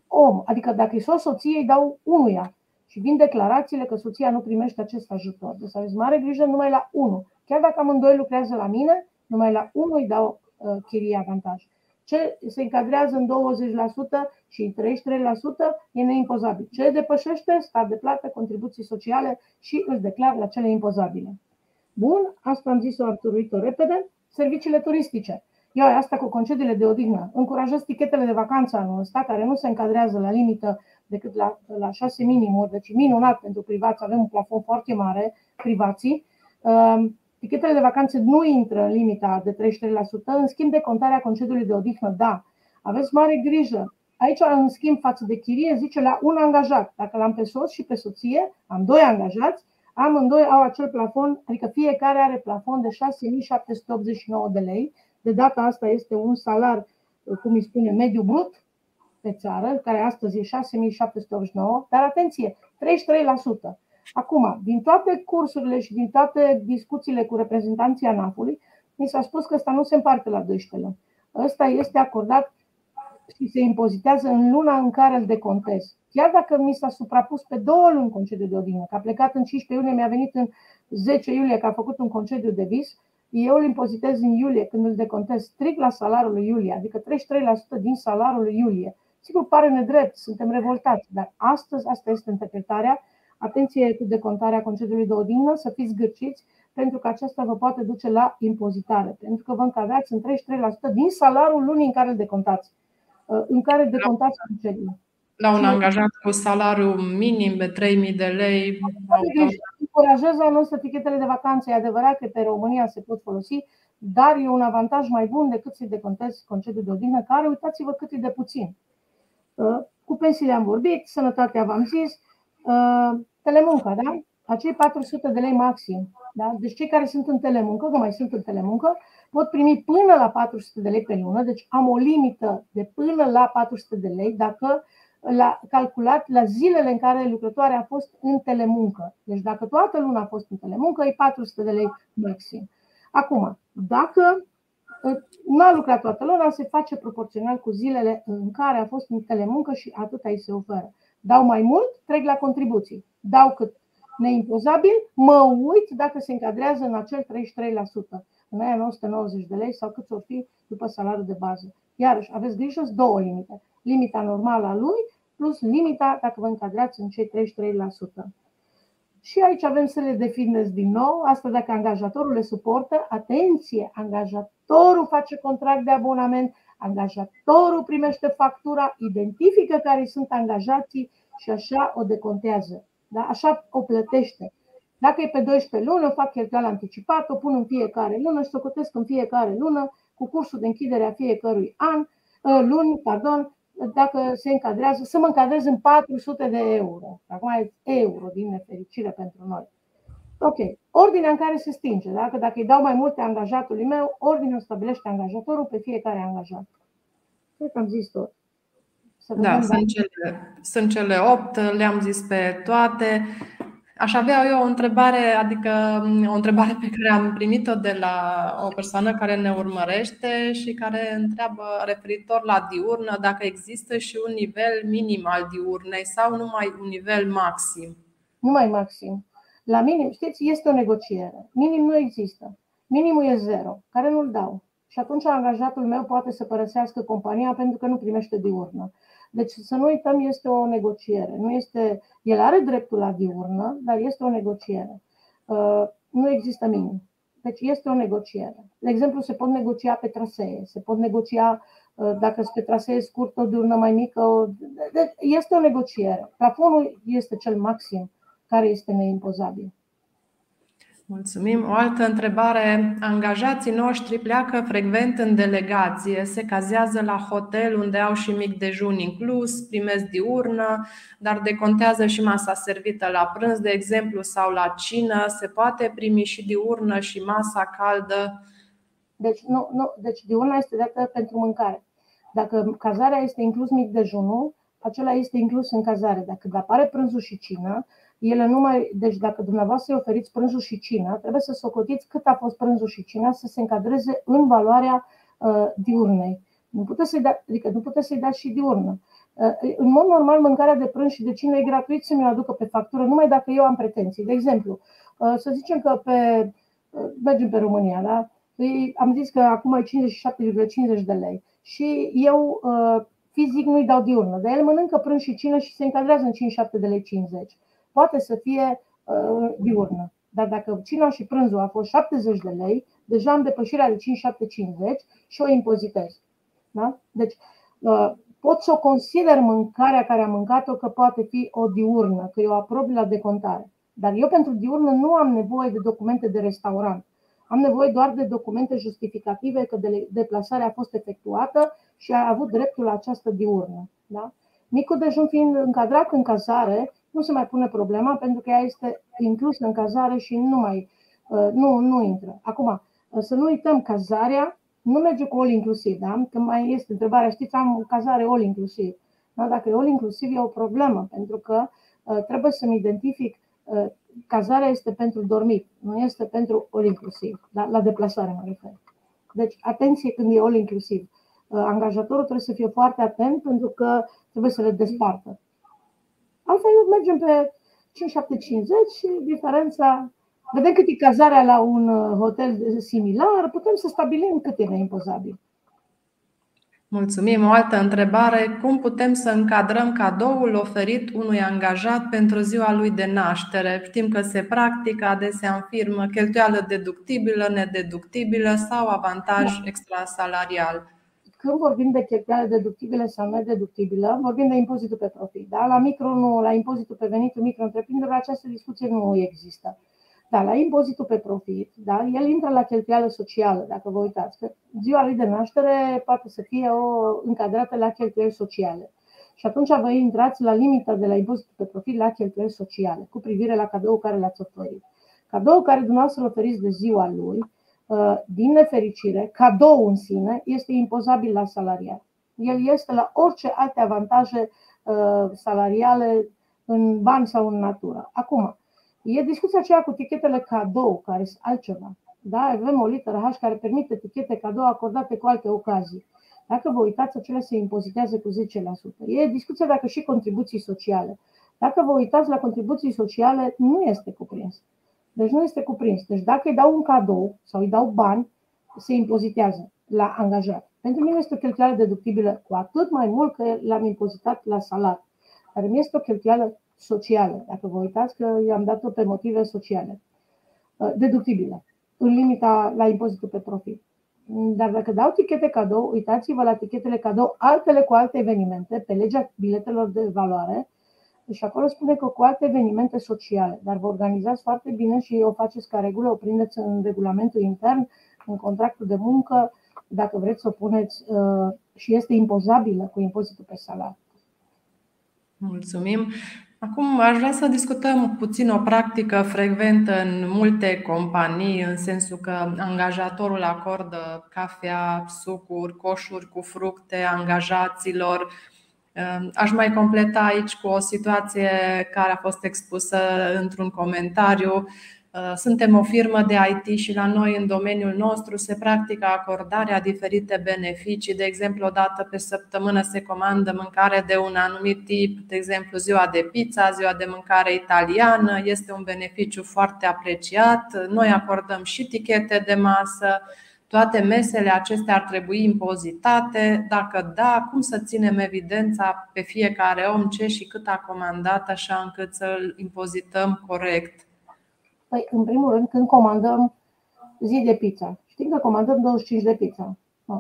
om. Adică dacă e o soție, îi dau unuia. Și vin declarațiile că soția nu primește acest ajutor. Deci aveți mare grijă numai la unul. Chiar dacă amândoi lucrează la mine, numai la unul îi dau uh, chirie avantaj. Ce se încadrează în 20% și în 33% e neimpozabil. Ce depășește, stat de plată, contribuții sociale și îl declar la cele impozabile. Bun, asta am zis-o, am turuit-o repede. Serviciile turistice. Eu asta cu concediile de odihnă. Încurajez tichetele de vacanță anul ăsta, care nu se încadrează la limită decât la, la 6 minimuri, deci minunat pentru privați, avem un plafon foarte mare, privații. Ehm, tichetele de vacanțe nu intră în limita de 33%, în schimb de contarea concediului de odihnă, da. Aveți mare grijă. Aici, în schimb, față de chirie, zice la un angajat. Dacă l-am pe soț și pe soție, am doi angajați, Amândoi au acel plafon, adică fiecare are plafon de 6.789 de lei. De data asta este un salar, cum îi spune, mediu brut pe țară, care astăzi e 6.789, dar atenție, 33%. Acum, din toate cursurile și din toate discuțiile cu reprezentanții ANAF-ului, mi s-a spus că ăsta nu se împarte la 12 luni. Ăsta este acordat și se impozitează în luna în care îl decontez. Chiar dacă mi s-a suprapus pe două luni concediu de odihnă, că a plecat în 15 iulie, mi-a venit în 10 iulie, că a făcut un concediu de vis, eu îl impozitez în iulie când îl decontez strict la salariul lui iulie, adică 33% din salariul lui iulie. Sigur, pare nedrept, suntem revoltați, dar astăzi asta este interpretarea. Atenție cu decontarea concediului de odihnă, să fiți gârciți, pentru că aceasta vă poate duce la impozitare, pentru că vă încadrați în 33% din salariul lunii în care îl decontați, în care decontați concediul la un angajat cu salariu minim de 3.000 de lei. Încurajez anul etichetele de vacanță. E adevărat că pe România se pot folosi, dar e un avantaj mai bun decât să-i decontezi concediu de odihnă, care uitați-vă cât e de puțin. Uh, cu pensiile am vorbit, sănătatea v-am zis, uh, telemunca, da? Acei 400 de lei maxim. Da? Deci cei care sunt în telemuncă, că mai sunt în telemuncă, pot primi până la 400 de lei pe lună, deci am o limită de până la 400 de lei dacă la, calculat la zilele în care lucrătoarea a fost în telemuncă. Deci dacă toată luna a fost în telemuncă, e 400 de lei maxim. Acum, dacă ă, nu a lucrat toată luna, se face proporțional cu zilele în care a fost în telemuncă și atâta îi se oferă. Dau mai mult, trec la contribuții. Dau cât neimpozabil, mă uit dacă se încadrează în acel 33%, în aia 990 de lei sau cât o fi după salariul de bază. Iarăși, aveți grijă, două limite. Limita normală a lui plus limita dacă vă încadrați în cei 33%. Și aici avem să de fitness din nou, asta dacă angajatorul le suportă, atenție, angajatorul face contract de abonament, angajatorul primește factura, identifică care sunt angajații și așa o decontează. Da? Așa o plătește. Dacă e pe 12 luni, o fac cheltuială anticipat, o pun în fiecare lună și socotesc în fiecare lună cu cursul de închidere a fiecărui an, ă, luni, pardon, dacă se încadrează, să mă încadrez în 400 de euro. Acum e euro din nefericire pentru noi. Ok. Ordinea în care se stinge. Dacă, dacă îi dau mai multe angajatului meu, ordinea o stabilește angajatorul pe fiecare angajat. Cred că am zis tot. da, sunt cele, sunt cele 8, le-am zis pe toate. Aș avea eu o întrebare, adică mm, o întrebare pe care am primit-o de la o persoană care ne urmărește și care întreabă referitor la diurnă dacă există și un nivel minim al diurnei sau numai un nivel maxim. Numai maxim. La minim, știți, este o negociere. Minim nu există. Minimul e zero, care nu-l dau. Și atunci angajatul meu poate să părăsească compania pentru că nu primește diurnă. Deci să nu uităm, este o negociere. Nu este, el are dreptul la diurnă, dar este o negociere. Uh, nu există minim. Deci este o negociere. De exemplu, se pot negocia pe trasee, se pot negocia uh, dacă sunt pe trasee scurt, o diurnă mai mică. Deci este o negociere. Plafonul este cel maxim care este neimpozabil. Mulțumim. O altă întrebare. Angajații noștri pleacă frecvent în delegație, se cazează la hotel unde au și mic dejun inclus, primesc diurnă, dar decontează și masa servită la prânz, de exemplu, sau la cină. Se poate primi și diurnă și masa caldă? Deci, nu, nu, deci diurna este dată pentru mâncare. Dacă cazarea este inclus mic dejunul, acela este inclus în cazare. Dacă apare prânzul și cină, ele nu mai, deci dacă dumneavoastră îi oferiți prânzul și cina, trebuie să socotiți cât a fost prânzul și cina să se încadreze în valoarea uh, diurnei. Nu puteți să-i da, adică nu puteți să-i dați și diurnă. Uh, în mod normal, mâncarea de prânz și de cină e gratuit să mi-o aducă pe factură, numai dacă eu am pretenții. De exemplu, uh, să zicem că pe, uh, mergem pe România, da? Păi, am zis că acum e 57,50 de lei și eu uh, fizic nu-i dau diurnă, dar el mănâncă prânz și cină și se încadrează în 57 de lei 50 poate să fie uh, diurnă. Dar dacă cina și prânzul a fost 70 de lei, deja am depășirea de 5750 și o impozitez. Da? Deci uh, pot să o consider mâncarea care am mâncat-o că poate fi o diurnă, că eu aprob la decontare. Dar eu pentru diurnă nu am nevoie de documente de restaurant. Am nevoie doar de documente justificative că deplasarea a fost efectuată și a avut dreptul la această diurnă. Da? Micul dejun fiind încadrat în cazare, nu se mai pune problema pentru că ea este inclusă în cazare și nu mai uh, nu, nu intră. Acum, uh, să nu uităm, cazarea nu merge cu all inclusiv, da? Că mai este întrebarea, știți, am cazare all inclusiv. Da? Dacă e all inclusiv e o problemă, pentru că uh, trebuie să-mi identific cazarea este pentru dormit, nu este pentru all inclusiv, la, la deplasare mă refer. Deci, atenție când e all inclusiv. Angajatorul trebuie să fie foarte atent pentru că trebuie să le despartă. Altfel mergem pe 5750 și diferența Vedem cât e cazarea la un uh, hotel similar, putem să stabilim cât e neimpozabil. Mulțumim. O altă întrebare. Cum putem să încadrăm cadoul oferit unui angajat pentru ziua lui de naștere? Știm că se practică adesea în firmă cheltuială deductibilă, nedeductibilă sau avantaj da. extrasalarial. Când vorbim de cheltuială deductibilă sau nedeductibilă, vorbim de impozitul pe profit. Da? La micro, nu, la impozitul pe venitul micro această discuție nu există. Da, la impozitul pe profit, da, el intră la cheltuială socială, dacă vă uitați. Că ziua lui de naștere poate să fie o încadrată la cheltuieli sociale. Și atunci vă intrați la limita de la impozitul pe profit la cheltuieli sociale, cu privire la cadou care l-ați oferit. Cadou care dumneavoastră îl oferiți de ziua lui, uh, din nefericire, cadou în sine este impozabil la salariat. El este la orice alte avantaje uh, salariale în bani sau în natură. Acum, E discuția aceea cu etichetele cadou, care sunt altceva. Da? Avem o literă H care permite etichete cadou acordate cu alte ocazii. Dacă vă uitați, acelea se impozitează cu 10%. E discuția dacă și contribuții sociale. Dacă vă uitați la contribuții sociale, nu este cuprins. Deci nu este cuprins. Deci dacă îi dau un cadou sau îi dau bani, se impozitează la angajat. Pentru mine este o cheltuială deductibilă cu atât mai mult că l-am impozitat la salar. Care mi este o cheltuială sociale, dacă vă uitați că i-am dat-o pe motive sociale, uh, deductibile, în limita la impozitul pe profit. Dar dacă dau tichete cadou, uitați-vă la tichetele cadou, altele cu alte evenimente, pe legea biletelor de valoare, și acolo spune că cu alte evenimente sociale, dar vă organizați foarte bine și o faceți ca regulă, o prindeți în regulamentul intern, în contractul de muncă, dacă vreți să o puneți uh, și este impozabilă cu impozitul pe salariu. Mulțumim. Acum aș vrea să discutăm puțin o practică frecventă în multe companii, în sensul că angajatorul acordă cafea, sucuri, coșuri cu fructe angajaților. Aș mai completa aici cu o situație care a fost expusă într-un comentariu Uh, suntem o firmă de IT și la noi, în domeniul nostru, se practică acordarea diferite beneficii. De exemplu, o dată pe săptămână se comandă mâncare de un anumit tip, de exemplu, ziua de pizza, ziua de mâncare italiană. Este un beneficiu foarte apreciat. Noi acordăm și tichete de masă. Toate mesele acestea ar trebui impozitate. Dacă da, cum să ținem evidența pe fiecare om ce și cât a comandat, așa încât să-l impozităm corect? Păi, în primul rând, când comandăm zi de pizza, știm că comandăm 25 de pizza.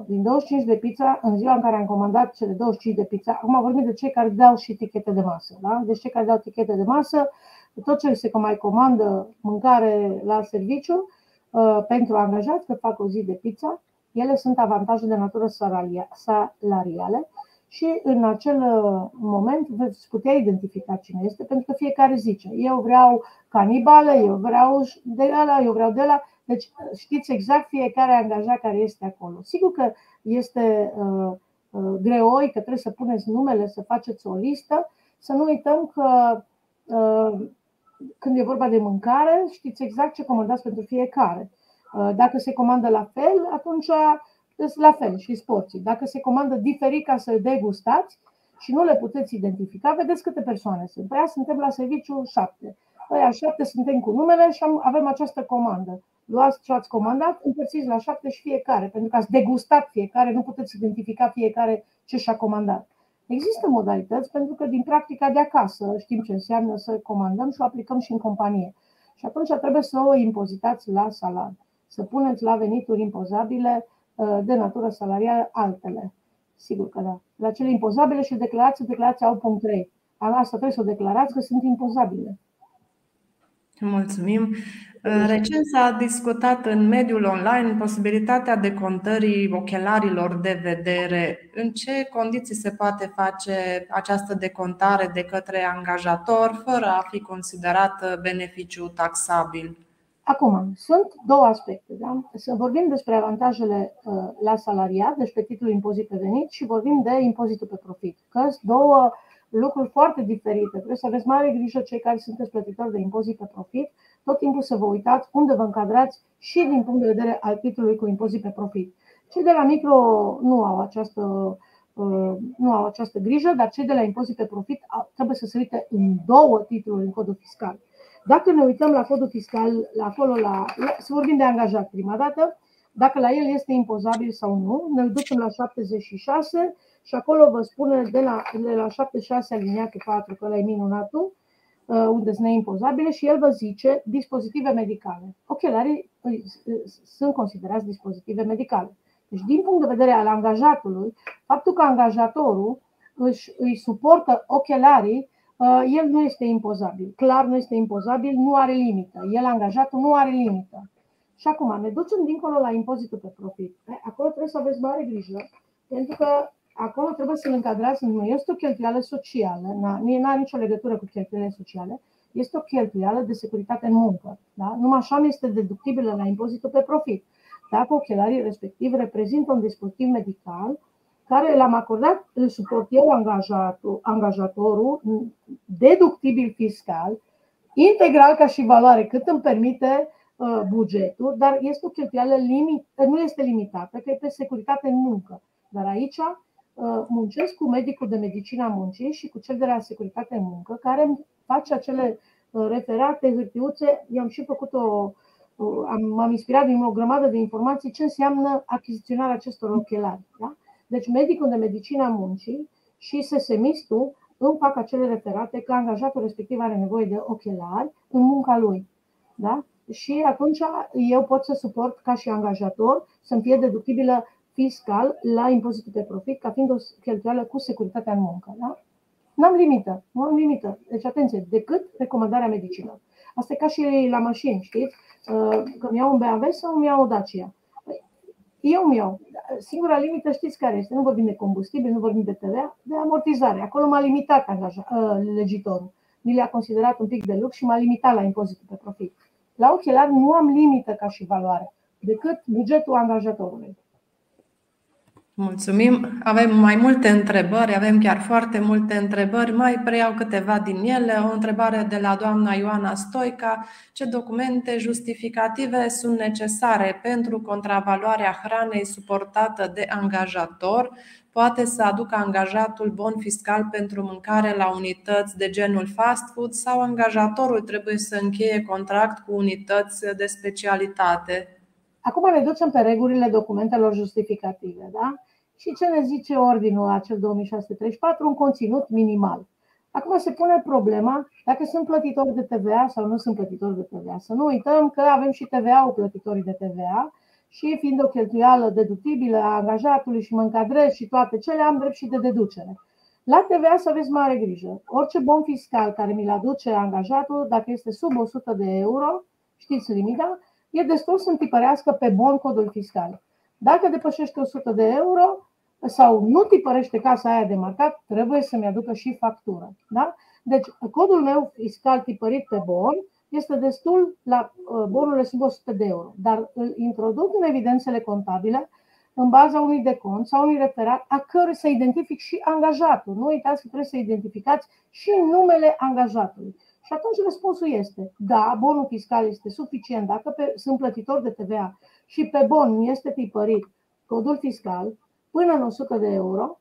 Din 25 de pizza, în ziua în care am comandat cele 25 de pizza, acum vorbim de cei care dau și tichete de masă. Da? Deci cei care dau tichete de masă, tot ce se mai comandă mâncare la serviciu uh, pentru angajați, că fac o zi de pizza, ele sunt avantaje de natură salariale și în acel uh, moment veți putea identifica cine este, pentru că fiecare zice, eu vreau canibale, eu vreau de la, eu vreau de la. Deci știți exact fiecare angajat care este acolo. Sigur că este uh, uh, greoi, că trebuie să puneți numele, să faceți o listă, să nu uităm că uh, când e vorba de mâncare, știți exact ce comandați pentru fiecare. Uh, dacă se comandă la fel, atunci sunt la fel și sporții. Dacă se comandă diferit ca să degustați și nu le puteți identifica, vedeți câte persoane sunt. Păi suntem la serviciu șapte. Păi șapte suntem cu numele și avem această comandă. Luați ce ați comandat, împărțiți la șapte și fiecare, pentru că ați degustat fiecare, nu puteți identifica fiecare ce și-a comandat. Există modalități pentru că din practica de acasă știm ce înseamnă să comandăm și o aplicăm și în companie. Și atunci trebuie să o impozitați la salariu, să puneți la venituri impozabile Uh, de natură salarială altele. Sigur că da. La cele impozabile și declarații, declarația au punct 3. Asta trebuie să o declarați că sunt impozabile. Mulțumim. Uh, recent s-a discutat în mediul online posibilitatea decontării ochelarilor de vedere. În ce condiții se poate face această decontare de către angajator fără a fi considerat beneficiu taxabil? Acum, sunt două aspecte. Da? Să vorbim despre avantajele uh, la salariat, deci pe titlul impozit pe venit, și vorbim de impozitul pe profit. Că sunt două lucruri foarte diferite. Trebuie să aveți mare grijă cei care sunteți plătitori de impozit pe profit, tot timpul să vă uitați unde vă încadrați și din punct de vedere al titlului cu impozit pe profit. Cei de la micro nu au această, nu au această grijă, dar cei de la impozit pe profit trebuie să se uite în două titluri în codul fiscal. Dacă ne uităm la codul fiscal, la acolo, la, la, să vorbim de angajat prima dată, dacă la el este impozabil sau nu, ne ducem la 76 și acolo vă spune de la, de la 76 aliniatul 4, că ăla e minunatul, uh, unde sunt neimpozabile și el vă zice dispozitive medicale. Ochelarii sunt considerați dispozitive medicale. Deci, din punct de vedere al angajatului, faptul că angajatorul își, îi suportă ochelarii Uh, el nu este impozabil. Clar nu este impozabil, nu are limită. El, angajatul, nu are limită. Și acum ne ducem dincolo la impozitul pe profit. Acolo trebuie să aveți mare grijă, pentru că acolo trebuie să-l încadrați. Nu este o cheltuială socială, nu are nicio legătură cu cheltuielile sociale, este o cheltuială de securitate în muncă. Da? Numai așa nu este deductibilă la impozitul pe profit. Dacă ochelarii respectiv reprezintă un dispozitiv medical care l-am acordat, îl suport eu angajatul, angajatorul, deductibil fiscal, integral ca și valoare, cât îmi permite uh, bugetul, dar este o cheltuială limit, nu este limitată, că e pe securitate în muncă. Dar aici uh, muncesc cu medicul de medicina muncii și cu cel de la securitate în muncă, care îmi face acele uh, referate, hârtiuțe. I-am și făcut o, am, m-am inspirat din o grămadă de informații ce înseamnă achiziționarea acestor ochelari. Da? Deci medicul de medicina muncii și sesemistul îmi fac acele referate că angajatul respectiv are nevoie de ochelari în munca lui. Da? Și atunci eu pot să suport ca și angajator să-mi fie deductibilă fiscal la impozitul pe profit ca fiind o cheltuială cu securitatea în muncă. Da? N-am limită, nu am limită. Deci atenție, decât recomandarea medicină. Asta e ca și la mașini, știți? Că mi iau un BMW sau mi iau o Dacia. Eu îmi iau. Singura limită știți care este? Nu vorbim de combustibil, nu vorbim de TVA, de amortizare. Acolo m-a limitat angaja, ă, legitorul. Mi le-a considerat un pic de lux și m-a limitat la impozitul pe profit. La ochelari nu am limită ca și valoare, decât bugetul angajatorului. Mulțumim. Avem mai multe întrebări, avem chiar foarte multe întrebări. Mai preiau câteva din ele. O întrebare de la doamna Ioana Stoica. Ce documente justificative sunt necesare pentru contravaloarea hranei suportată de angajator? Poate să aducă angajatul bon fiscal pentru mâncare la unități de genul fast food sau angajatorul trebuie să încheie contract cu unități de specialitate? Acum ne ducem pe regulile documentelor justificative. Da? Și ce ne zice ordinul acel 2634? Un conținut minimal. Acum se pune problema dacă sunt plătitori de TVA sau nu sunt plătitori de TVA. Să nu uităm că avem și TVA-ul plătitorii de TVA și fiind o cheltuială deductibilă a angajatului și mă încadrez și toate cele, am drept și de deducere. La TVA să aveți mare grijă. Orice bon fiscal care mi-l aduce angajatul, dacă este sub 100 de euro, știți limita, e destul să-mi tipărească pe bon codul fiscal. Dacă depășește 100 de euro sau nu tipărește casa aia de marcat, trebuie să-mi aducă și factură. Da? Deci, codul meu fiscal tipărit pe bon este destul, la uh, bonurile sunt 100 de euro, dar îl introduc în evidențele contabile în baza unui decont sau unui referat a cărui să identific și angajatul. Nu uitați că trebuie să identificați și numele angajatului. Și atunci răspunsul este, da, bonul fiscal este suficient dacă pe, sunt plătitor de TVA și pe bon este tipărit codul fiscal până în 100 de euro,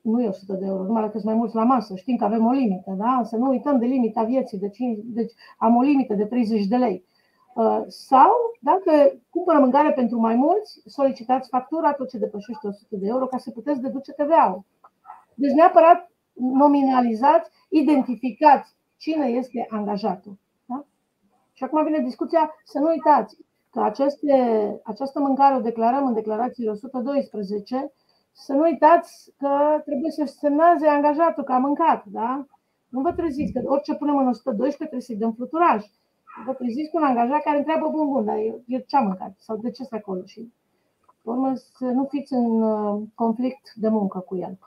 nu e 100 de euro, numai dacă sunt mai mulți la masă, știm că avem o limită, da? să nu uităm de limita vieții, de 5, deci am o limită de 30 de lei. Uh, sau, dacă cumpără mâncare pentru mai mulți, solicitați factura tot ce depășește 100 de euro ca să puteți deduce TVA-ul. Deci neapărat nominalizați, identificați cine este angajatul. Da? Și acum vine discuția să nu uitați că aceste, această mâncare o declarăm în declarațiile 112, să nu uitați că trebuie să semneze angajatul că a mâncat. Da? Nu vă treziți că orice punem în 112 trebuie să-i dăm fluturaj. Vă treziți cu un angajat care întreabă, bun, bun, dar eu, eu ce am mâncat? Sau de ce sunt acolo? Și, urmă, să nu fiți în uh, conflict de muncă cu el.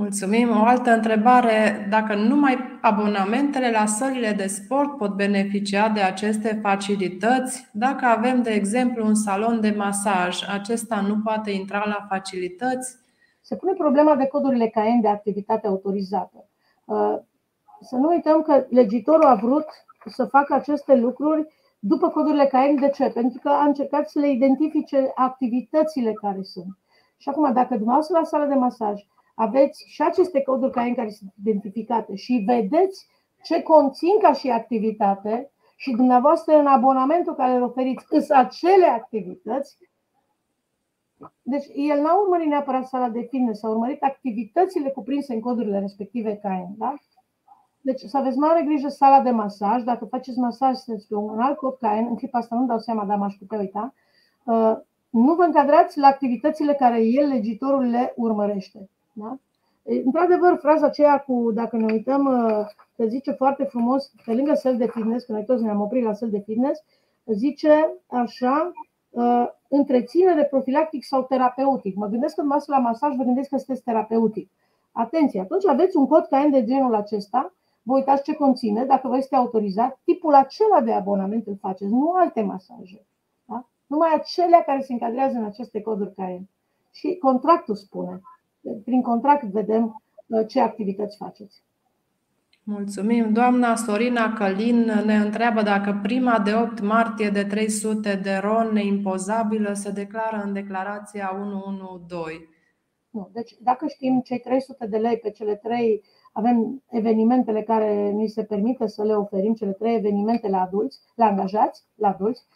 Mulțumim. O altă întrebare. Dacă numai abonamentele la sălile de sport pot beneficia de aceste facilități, dacă avem, de exemplu, un salon de masaj, acesta nu poate intra la facilități? Se pune problema de codurile CAEN de activitate autorizată. Uh, să nu uităm că legitorul a vrut să facă aceste lucruri după codurile CAEN. De ce? Pentru că a încercat să le identifice activitățile care sunt. Și acum, dacă dumneavoastră la sala de masaj aveți și aceste coduri CAEN care sunt identificate și vedeți ce conțin ca și activitate și dumneavoastră în abonamentul care îl oferiți sunt acele activități, deci el n-a urmărit neapărat sala de fitness, a urmărit activitățile cuprinse în codurile respective CAEN. Da? Deci să aveți mare grijă sala de masaj. Dacă faceți masaj pe un alt cod CAEN, în clipa asta nu dau seama, dar m-aș putea uita, uh, nu vă încadrați la activitățile care el, legitorul, le urmărește. Da? Într-adevăr, fraza aceea cu, dacă ne uităm, uh, că zice foarte frumos, pe lângă sel de fitness, că noi toți ne-am oprit la sel de fitness, zice așa, uh, întreținere profilactic sau terapeutic. Mă gândesc că la masaj, vă gândesc că sunteți terapeutic. Atenție, atunci aveți un cod KN de genul acesta, vă uitați ce conține, dacă vă este autorizat, tipul acela de abonament îl faceți, nu alte masaje. Da? Numai acelea care se încadrează în aceste coduri KN. Și contractul spune. Prin contract vedem uh, ce activități faceți. Mulțumim. Doamna Sorina Călin ne întreabă dacă prima de 8 martie de 300 de ron neimpozabilă se declară în declarația 112. Nu. Deci dacă știm cei 300 de lei pe cele trei, avem evenimentele care ni se permite să le oferim, cele trei evenimente la adulți, la angajați, la adulți,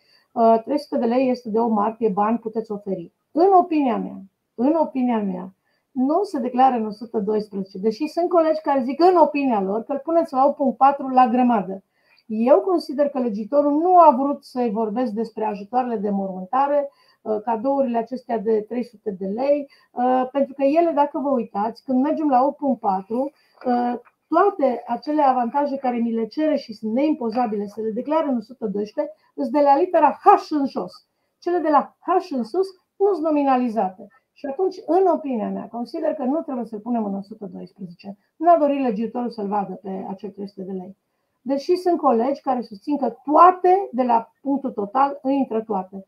300 uh, de lei este de 8 martie, bani puteți oferi. În opinia mea, în opinia mea, nu se declară în 112, deși sunt colegi care zic în opinia lor că îl puneți la 8.4 la grămadă. Eu consider că legitorul nu a vrut să-i vorbesc despre ajutoarele de mormântare, uh, cadourile acestea de 300 de lei, uh, pentru că ele, dacă vă uitați, când mergem la 8.4, uh, toate acele avantaje care mi le cere și sunt neimpozabile să le declară în 112, sunt de la litera H în jos. Cele de la H în sus nu sunt nominalizate. Și atunci, în opinia mea, consider că nu trebuie să-l punem în 112. Nu a dorit legiuitorul să-l vadă pe acel 300 de lei. Deși sunt colegi care susțin că toate, de la punctul total, îi intră toate.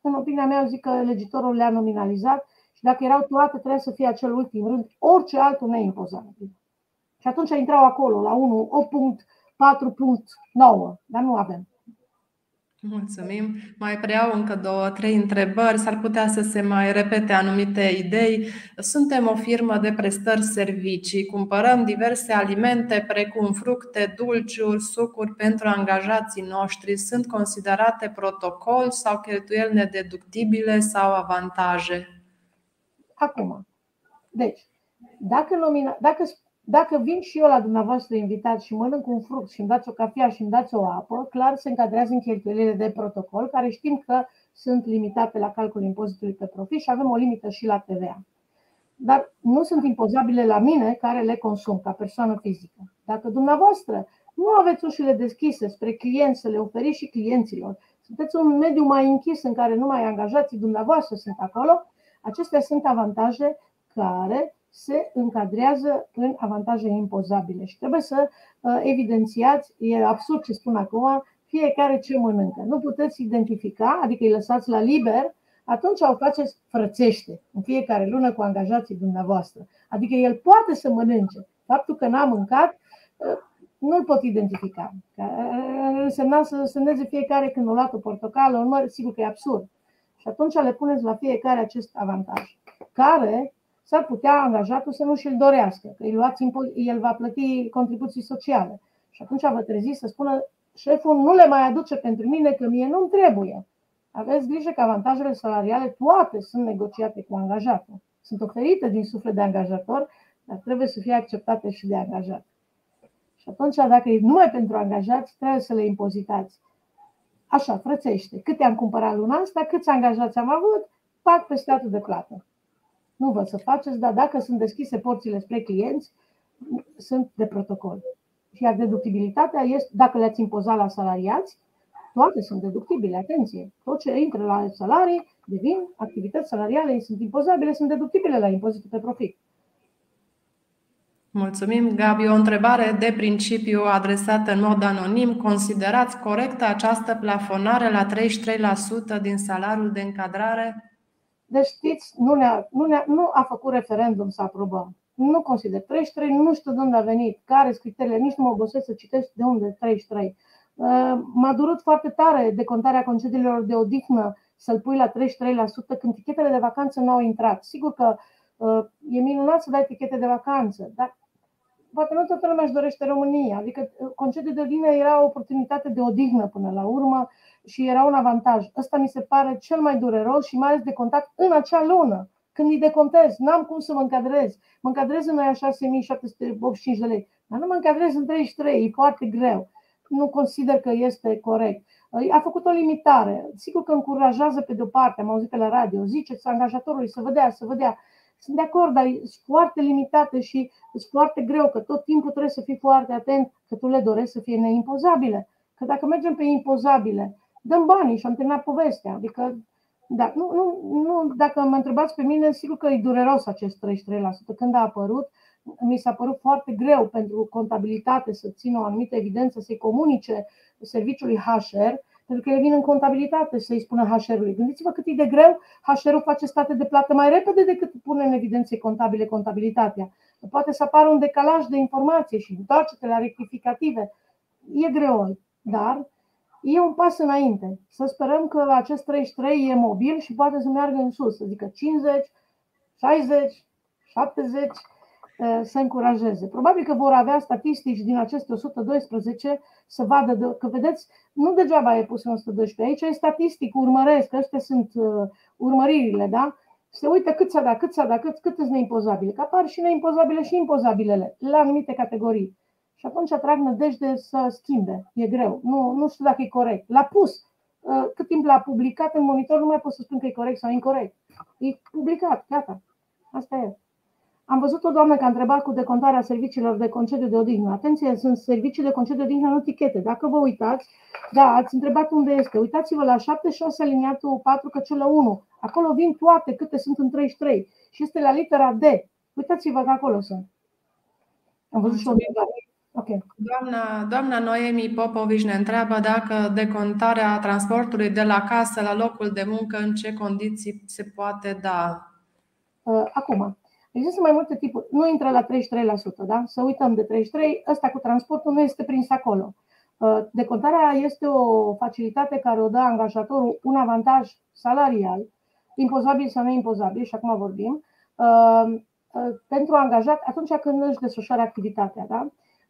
În opinia mea, zic că legitorul le-a nominalizat și dacă erau toate, trebuie să fie acel ultim rând, orice altul neimpozabil. Și atunci intrau acolo, la 1, 8.4.9, dar nu avem. Mulțumim. Mai preiau încă două, trei întrebări. S-ar putea să se mai repete anumite idei. Suntem o firmă de prestări servicii. Cumpărăm diverse alimente precum fructe, dulciuri, sucuri pentru angajații noștri. Sunt considerate protocol sau cheltuieli nedeductibile sau avantaje? Acum, deci, dacă, nomina, dacă dacă vin și eu la dumneavoastră invitat și mănânc un fruct și îmi dați o cafea și îmi dați o apă, clar se încadrează în cheltuielile de protocol, care știm că sunt limitate la calculul impozitului pe profit și avem o limită și la TVA. Dar nu sunt impozabile la mine care le consum ca persoană fizică. Dacă dumneavoastră nu aveți ușile deschise spre clienți să le oferiți și clienților, sunteți un mediu mai închis în care numai angajații dumneavoastră sunt acolo, acestea sunt avantaje care se încadrează în avantaje impozabile și trebuie să uh, evidențiați, e absurd ce spun acum, fiecare ce mănâncă. Nu puteți identifica, adică îi lăsați la liber, atunci o faceți frățește în fiecare lună cu angajații dumneavoastră. Adică el poate să mănânce. Faptul că n-a mâncat, uh, nu-l pot identifica. Uh, însemna să semneze fiecare când o luat o portocală, un măr, sigur că e absurd. Și atunci le puneți la fiecare acest avantaj, care s-ar putea angajatul să nu și-l dorească, că îi luați, el va plăti contribuții sociale. Și atunci vă treziți să spună, șeful nu le mai aduce pentru mine, că mie nu-mi trebuie. Aveți grijă că avantajele salariale toate sunt negociate cu angajatul. Sunt oferite din suflet de angajator, dar trebuie să fie acceptate și de angajat. Și atunci, dacă e numai pentru angajați, trebuie să le impozitați. Așa, frățește. Câte am cumpărat luna asta, câți angajați am avut, fac pe statul de plată nu vă să faceți, dar dacă sunt deschise porțile spre clienți, sunt de protocol. Și iar deductibilitatea este, dacă le-ați impozat la salariați, toate sunt deductibile, atenție. Tot ce intră la salarii devin activități salariale, sunt impozabile, sunt deductibile la impozitul pe profit. Mulțumim, Gabi. O întrebare de principiu adresată în mod anonim. Considerați corectă această plafonare la 33% din salariul de încadrare? Deci știți, nu, ne-a, nu, ne-a, nu a făcut referendum să aprobăm. Nu consider 33, nu știu de unde a venit, care sunt criteriile, nici nu mă obosesc să citesc de unde 33. M-a durut foarte tare decontarea concediilor de odihnă să-l pui la 33% când tichetele de vacanță nu au intrat. Sigur că e minunat să dai tichete de vacanță, dar poate nu toată lumea își dorește România. Adică concediul de odihnă era o oportunitate de odihnă până la urmă și era un avantaj. Ăsta mi se pare cel mai dureros și mai ales de contact în acea lună. Când îi decontez, n-am cum să mă încadrez. Mă încadrez în aia 6785 de lei, dar nu mă încadrez în 33, e foarte greu. Nu consider că este corect. A făcut o limitare. Sigur că încurajează pe de-o parte, am auzit pe la radio, ziceți angajatorului să vă să vă Sunt de acord, dar e foarte limitate și e foarte greu, că tot timpul trebuie să fii foarte atent că tu le dorești să fie neimpozabile. Că dacă mergem pe impozabile, dăm banii și am terminat povestea. Adică, da, nu, nu, nu, dacă mă întrebați pe mine, sigur că e dureros acest 33%. Când a apărut, mi s-a părut foarte greu pentru contabilitate să țină o anumită evidență, să-i comunice serviciului HR, pentru că ele vin în contabilitate să-i spună HR-ului. Gândiți-vă cât e de greu, HR-ul face state de plată mai repede decât pune în evidențe contabile contabilitatea. Poate să apară un decalaj de informație și întoarce-te la rectificative. E greu, dar e un pas înainte. Să sperăm că acest 33 e mobil și poate să meargă în sus, să zică 50, 60, 70, să încurajeze. Probabil că vor avea statistici din aceste 112 să vadă, că vedeți, nu degeaba e pus în 112. Aici e statistic, urmăresc, astea sunt urmăririle, da? Se uită cât s-a dat, cât s-a dat, cât, cât sunt neimpozabile. Că apar și neimpozabile și impozabilele la anumite categorii. Și atunci atrag nădejde să schimbe. E greu. Nu, nu știu dacă e corect. L-a pus. Uh, cât timp l-a publicat în monitor, nu mai pot să spun că e corect sau incorrect. E publicat. Gata. Asta e. Am văzut o doamnă care a întrebat cu decontarea serviciilor de concediu de odihnă. Atenție, sunt servicii de concediu de odihnă, nu tichete. Dacă vă uitați, da, ați întrebat unde este. Uitați-vă la 76 aliniatul 4 căciulă 1. Acolo vin toate câte sunt în 33 și este la litera D. Uitați-vă că acolo sunt. Am văzut și o Okay. Doamna, doamna Noemi Popovici ne întreabă dacă decontarea transportului de la casă la locul de muncă, în ce condiții se poate da? Uh, acum, există mai multe tipuri. Nu intră la 33%, da? Să uităm de 33%, ăsta cu transportul nu este prins acolo. Uh, decontarea este o facilitate care o dă angajatorul un avantaj salarial, impozabil sau neimpozabil, și acum vorbim, uh, pentru angajat atunci când își desfășoară activitatea. Da?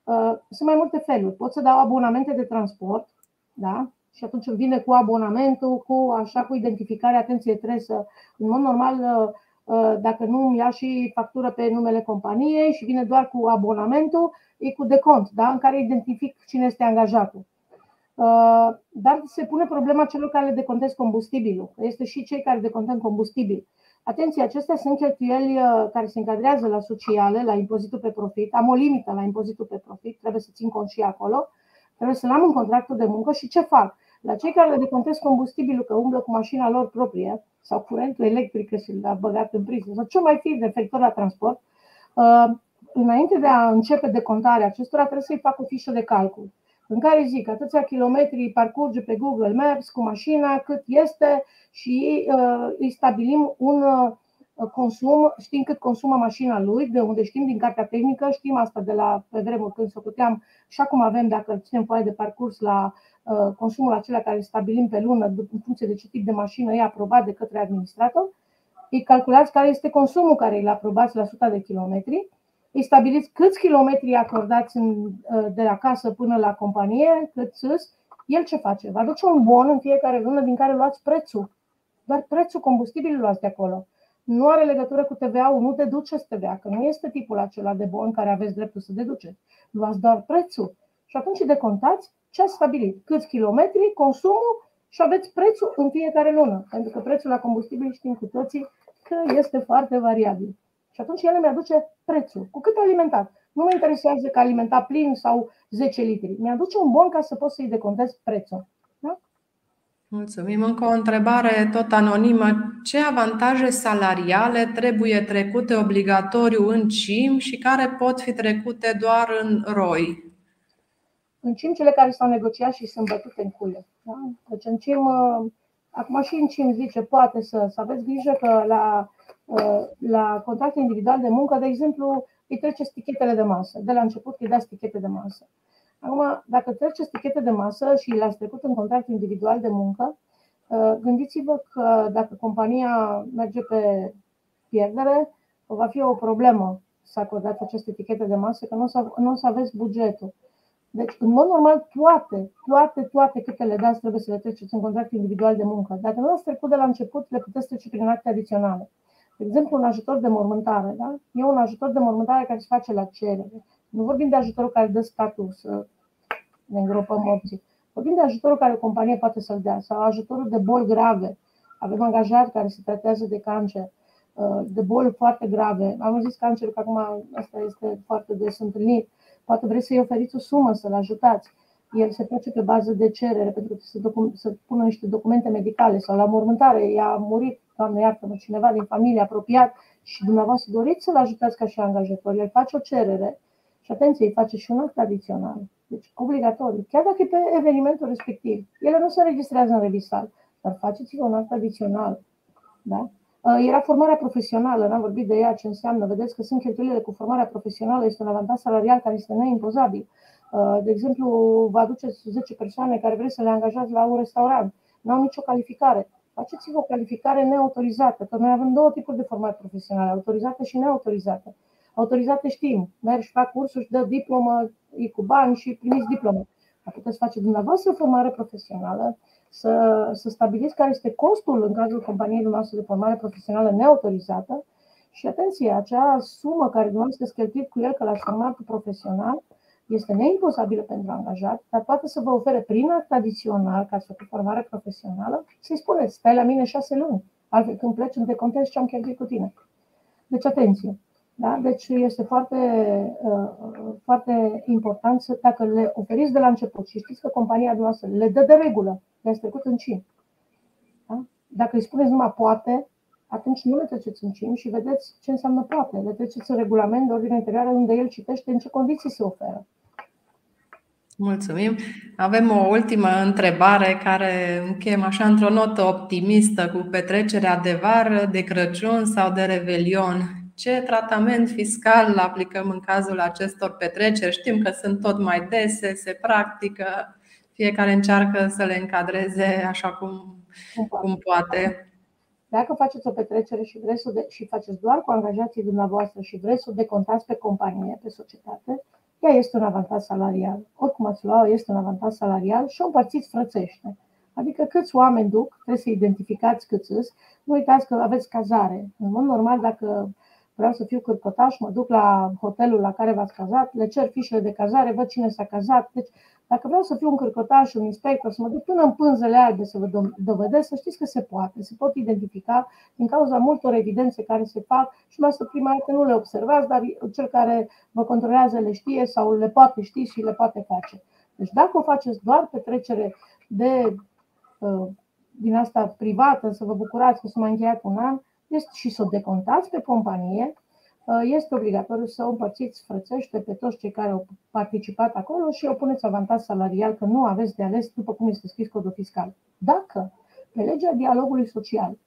Uh, sunt mai multe feluri. Pot să dau abonamente de transport, da? și atunci îmi vine cu abonamentul, cu așa cu identificare, atenție, trebuie să, în mod normal, uh, uh, dacă nu îmi ia și factură pe numele companiei și vine doar cu abonamentul, e cu decont, da? în care identific cine este angajatul. Dar se pune problema celor care le decontez combustibilul. Este și cei care decontăm combustibil. Atenție, acestea sunt cheltuieli uh, care se încadrează la sociale, la impozitul pe profit. Am o limită la impozitul pe profit, trebuie să țin cont și acolo. Trebuie să-l am în contractul de muncă și ce fac? La cei care le decontez combustibilul că umblă cu mașina lor proprie sau curentul electric și l-a băgat în priză sau ce mai fi referitor la transport, uh, înainte de a începe decontarea acestora, trebuie să-i fac o fișă de calcul în care zic atâția kilometri parcurge pe Google Maps cu mașina, cât este și uh, îi stabilim un uh, consum, știm cât consumă mașina lui, de unde știm din cartea tehnică, știm asta de la pe vremuri când se puteam și acum avem, dacă ținem foaie de parcurs la uh, consumul acela care îl stabilim pe lună, în funcție de ce tip de mașină e aprobat de către administrator, îi calculați care este consumul care îl aprobați la 100 de kilometri îi stabiliți câți kilometri acordați în, ă, de la casă până la companie, cât sus, el ce face? Vă aduce un bon în fiecare lună din care luați prețul. Doar prețul combustibilului luați de acolo. Nu are legătură cu TVA-ul, nu deduceți TVA, că nu este tipul acela de bon care aveți dreptul să deduceți. Luați doar prețul. Și atunci decontați ce ați stabilit. Câți kilometri, consumul și aveți prețul în fiecare lună. Pentru că prețul la combustibil știm cu toții că este foarte variabil. Și atunci el îmi aduce prețul. Cu cât a alimentat? Nu mă interesează că alimenta plin sau 10 litri. Mi-aduce un bon ca să pot să-i decontez prețul. Da? Mulțumim. Încă o întrebare tot anonimă. Ce avantaje salariale trebuie trecute obligatoriu în CIM și care pot fi trecute doar în ROI? În CIM cele care s-au negociat și sunt bătute în cule. Da? Deci în CIM, uh, acum și în CIM zice, poate să, să aveți grijă că la Uh, la contract individual de muncă, de exemplu, îi treceți tichetele de masă. De la început îi dați tichete de masă. Acum, dacă treceți tichete de masă și le-ați trecut în contract individual de muncă, uh, gândiți-vă că dacă compania merge pe pierdere, va fi o problemă să acordați aceste etichete de masă, că nu o să, nu o să aveți bugetul. Deci, în mod normal, toate, toate, toate câte le dați trebuie să le treceți în contract individual de muncă. Dacă nu ați trecut de la început, le puteți trece prin acte adiționale. De exemplu, un ajutor de mormântare. Da? E un ajutor de mormântare care se face la cerere. Nu vorbim de ajutorul care dă statul să ne îngropăm morții. Vorbim de ajutorul care o companie poate să-l dea sau ajutorul de boli grave. Avem angajați care se tratează de cancer, uh, de boli foarte grave. Am zis cancerul, că acum asta este foarte des întâlnit. Poate vreți să-i oferiți o sumă, să-l ajutați. El se face pe bază de cerere, pentru că să, docu- să pună niște documente medicale sau la mormântare. I-a murit, doamne iartă-mă, cineva din familie apropiat și dumneavoastră doriți să-l ajutați ca și angajator. El face o cerere și atenție, îi face și un act adițional. Deci obligatoriu, chiar dacă e pe evenimentul respectiv. Ele nu se înregistrează în revistal, dar faceți-vă un act adițional. Da? Uh, era formarea profesională, n-am vorbit de ea, ce înseamnă. Vedeți că sunt cheltuielile cu formarea profesională, este un avantaj salarial care este neimpozabil. Uh, de exemplu, vă aduceți 10 persoane care vreți să le angajați la un restaurant, nu au nicio calificare. Faceți-vă o calificare neautorizată, că noi avem două tipuri de formare profesională, autorizată și neautorizată. Autorizate știm, mergi, fac cursuri, dă diplomă, e cu bani și primiți diplomă. Dar puteți face dumneavoastră formare profesională, să, să stabiliți care este costul în cazul companiei noastre de formare profesională neautorizată și atenție, acea sumă care dumneavoastră cheltuit cu el că l-ați format profesional este neimposabilă pentru angajat, dar poate să vă ofere prin act adițional, ca să făcut formare profesională, să-i spuneți, stai la mine șase luni, altfel când pleci îmi decontezi ce am cheltuit cu tine. Deci atenție! Da? Deci este foarte, uh, foarte important să, dacă le oferiți de la început și știți că compania noastră le dă de regulă, le-ați trecut în CIM. Da? Dacă îi spuneți numai poate, atunci nu le treceți în CIM și vedeți ce înseamnă poate. Le treceți în regulament de ordine interioară unde el citește în ce condiții se oferă. Mulțumim. Avem o ultimă întrebare care închem așa într-o notă optimistă cu petrecerea de vară, de Crăciun sau de Revelion ce tratament fiscal aplicăm în cazul acestor petreceri. Știm că sunt tot mai dese, se practică, fiecare încearcă să le încadreze așa cum, cum poate. Dacă faceți o petrecere și vreți să de- și faceți doar cu angajații dumneavoastră și vreți să o decontați pe companie, pe societate, ea este un avantaj salarial. Oricum ați lua, este un avantaj salarial și o împărțiți frățește. Adică câți oameni duc, trebuie să identificați câți sunt. Nu uitați că aveți cazare. În mod normal, dacă vreau să fiu cârcotaș, mă duc la hotelul la care v-ați cazat, le cer fișele de cazare, văd cine s-a cazat. Deci, dacă vreau să fiu un cârcotaș, un inspector, să mă duc până în pânzele albe să vă dovedesc, să știți că se poate, se pot identifica din cauza multor evidențe care se fac și mai prima dată nu le observați, dar cel care vă controlează le știe sau le poate ști și le poate face. Deci dacă o faceți doar pe trecere de uh, din asta privată, să vă bucurați că s-a mai încheiat un an, este și să o decontați pe companie, uh, este obligatoriu să o împărțiți frățește pe toți cei care au participat acolo și o puneți avantaj salarial, că nu aveți de ales după cum este scris codul fiscal. Dacă pe legea dialogului social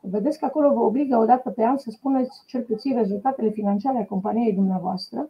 vedeți că acolo vă obligă o dată pe an să spuneți cel puțin rezultatele financiare a companiei dumneavoastră,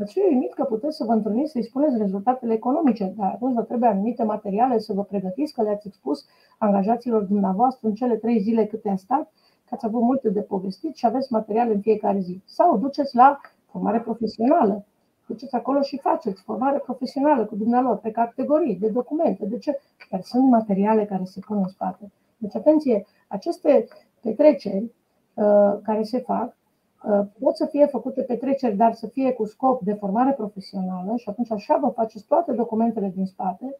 Ați fi uimit că puteți să vă întâlniți să-i spuneți rezultatele economice, dar atunci vă trebuie anumite materiale să vă pregătiți, că le-ați expus angajaților dumneavoastră în cele trei zile câte a stat că ați avut multe de povestit și aveți material în fiecare zi. Sau duceți la formare profesională. Duceți acolo și faceți formare profesională cu dumnealor pe categorii, de documente, de ce? Dar sunt materiale care se pun în spate. Deci, atenție, aceste petreceri uh, care se fac uh, pot să fie făcute petreceri, dar să fie cu scop de formare profesională și atunci așa vă faceți toate documentele din spate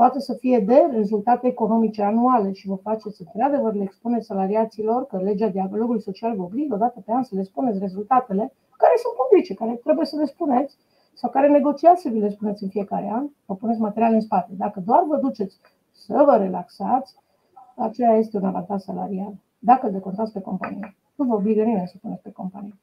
poate să fie de rezultate economice anuale și vă faceți într-adevăr, le expuneți salariaților, că legea dialogului social vă obligă odată pe an să le spuneți rezultatele care sunt publice, care trebuie să le spuneți sau care negociați să vi le spuneți în fiecare an, vă puneți materiale în spate. Dacă doar vă duceți să vă relaxați, aceea este un avantaj salarial. Dacă îl decontați pe companie. Nu vă obligă nimeni să puneți pe companie.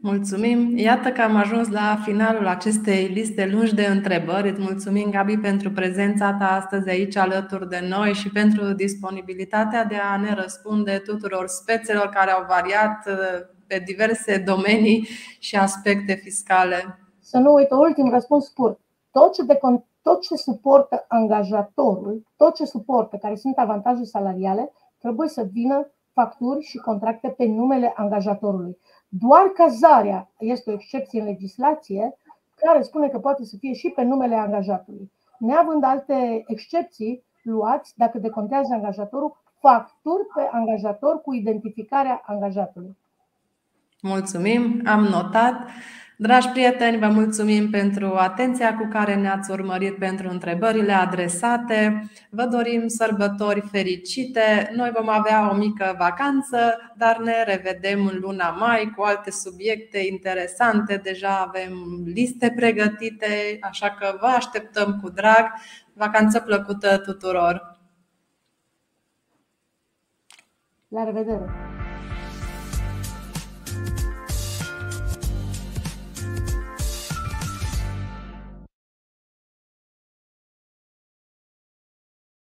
Mulțumim! Iată că am ajuns la finalul acestei liste lungi de întrebări. Îți mulțumim, Gabi, pentru prezența ta astăzi aici alături de noi și pentru disponibilitatea de a ne răspunde tuturor spețelor care au variat uh, pe diverse domenii și aspecte fiscale. Să nu uit, ultim răspuns scurt. Tot ce, de, tot ce suportă angajatorul, tot ce suportă, care sunt avantaje salariale, trebuie să vină facturi și contracte pe numele angajatorului. Doar cazarea este o excepție în legislație care spune că poate să fie și pe numele angajatului. Neavând alte excepții, luați, dacă decontează angajatorul, facturi pe angajator cu identificarea angajatului. Mulțumim, am notat. Dragi prieteni, vă mulțumim pentru atenția cu care ne-ați urmărit pentru întrebările adresate. Vă dorim sărbători fericite. Noi vom avea o mică vacanță, dar ne revedem în luna mai cu alte subiecte interesante. Deja avem liste pregătite, așa că vă așteptăm cu drag. Vacanță plăcută tuturor! La revedere!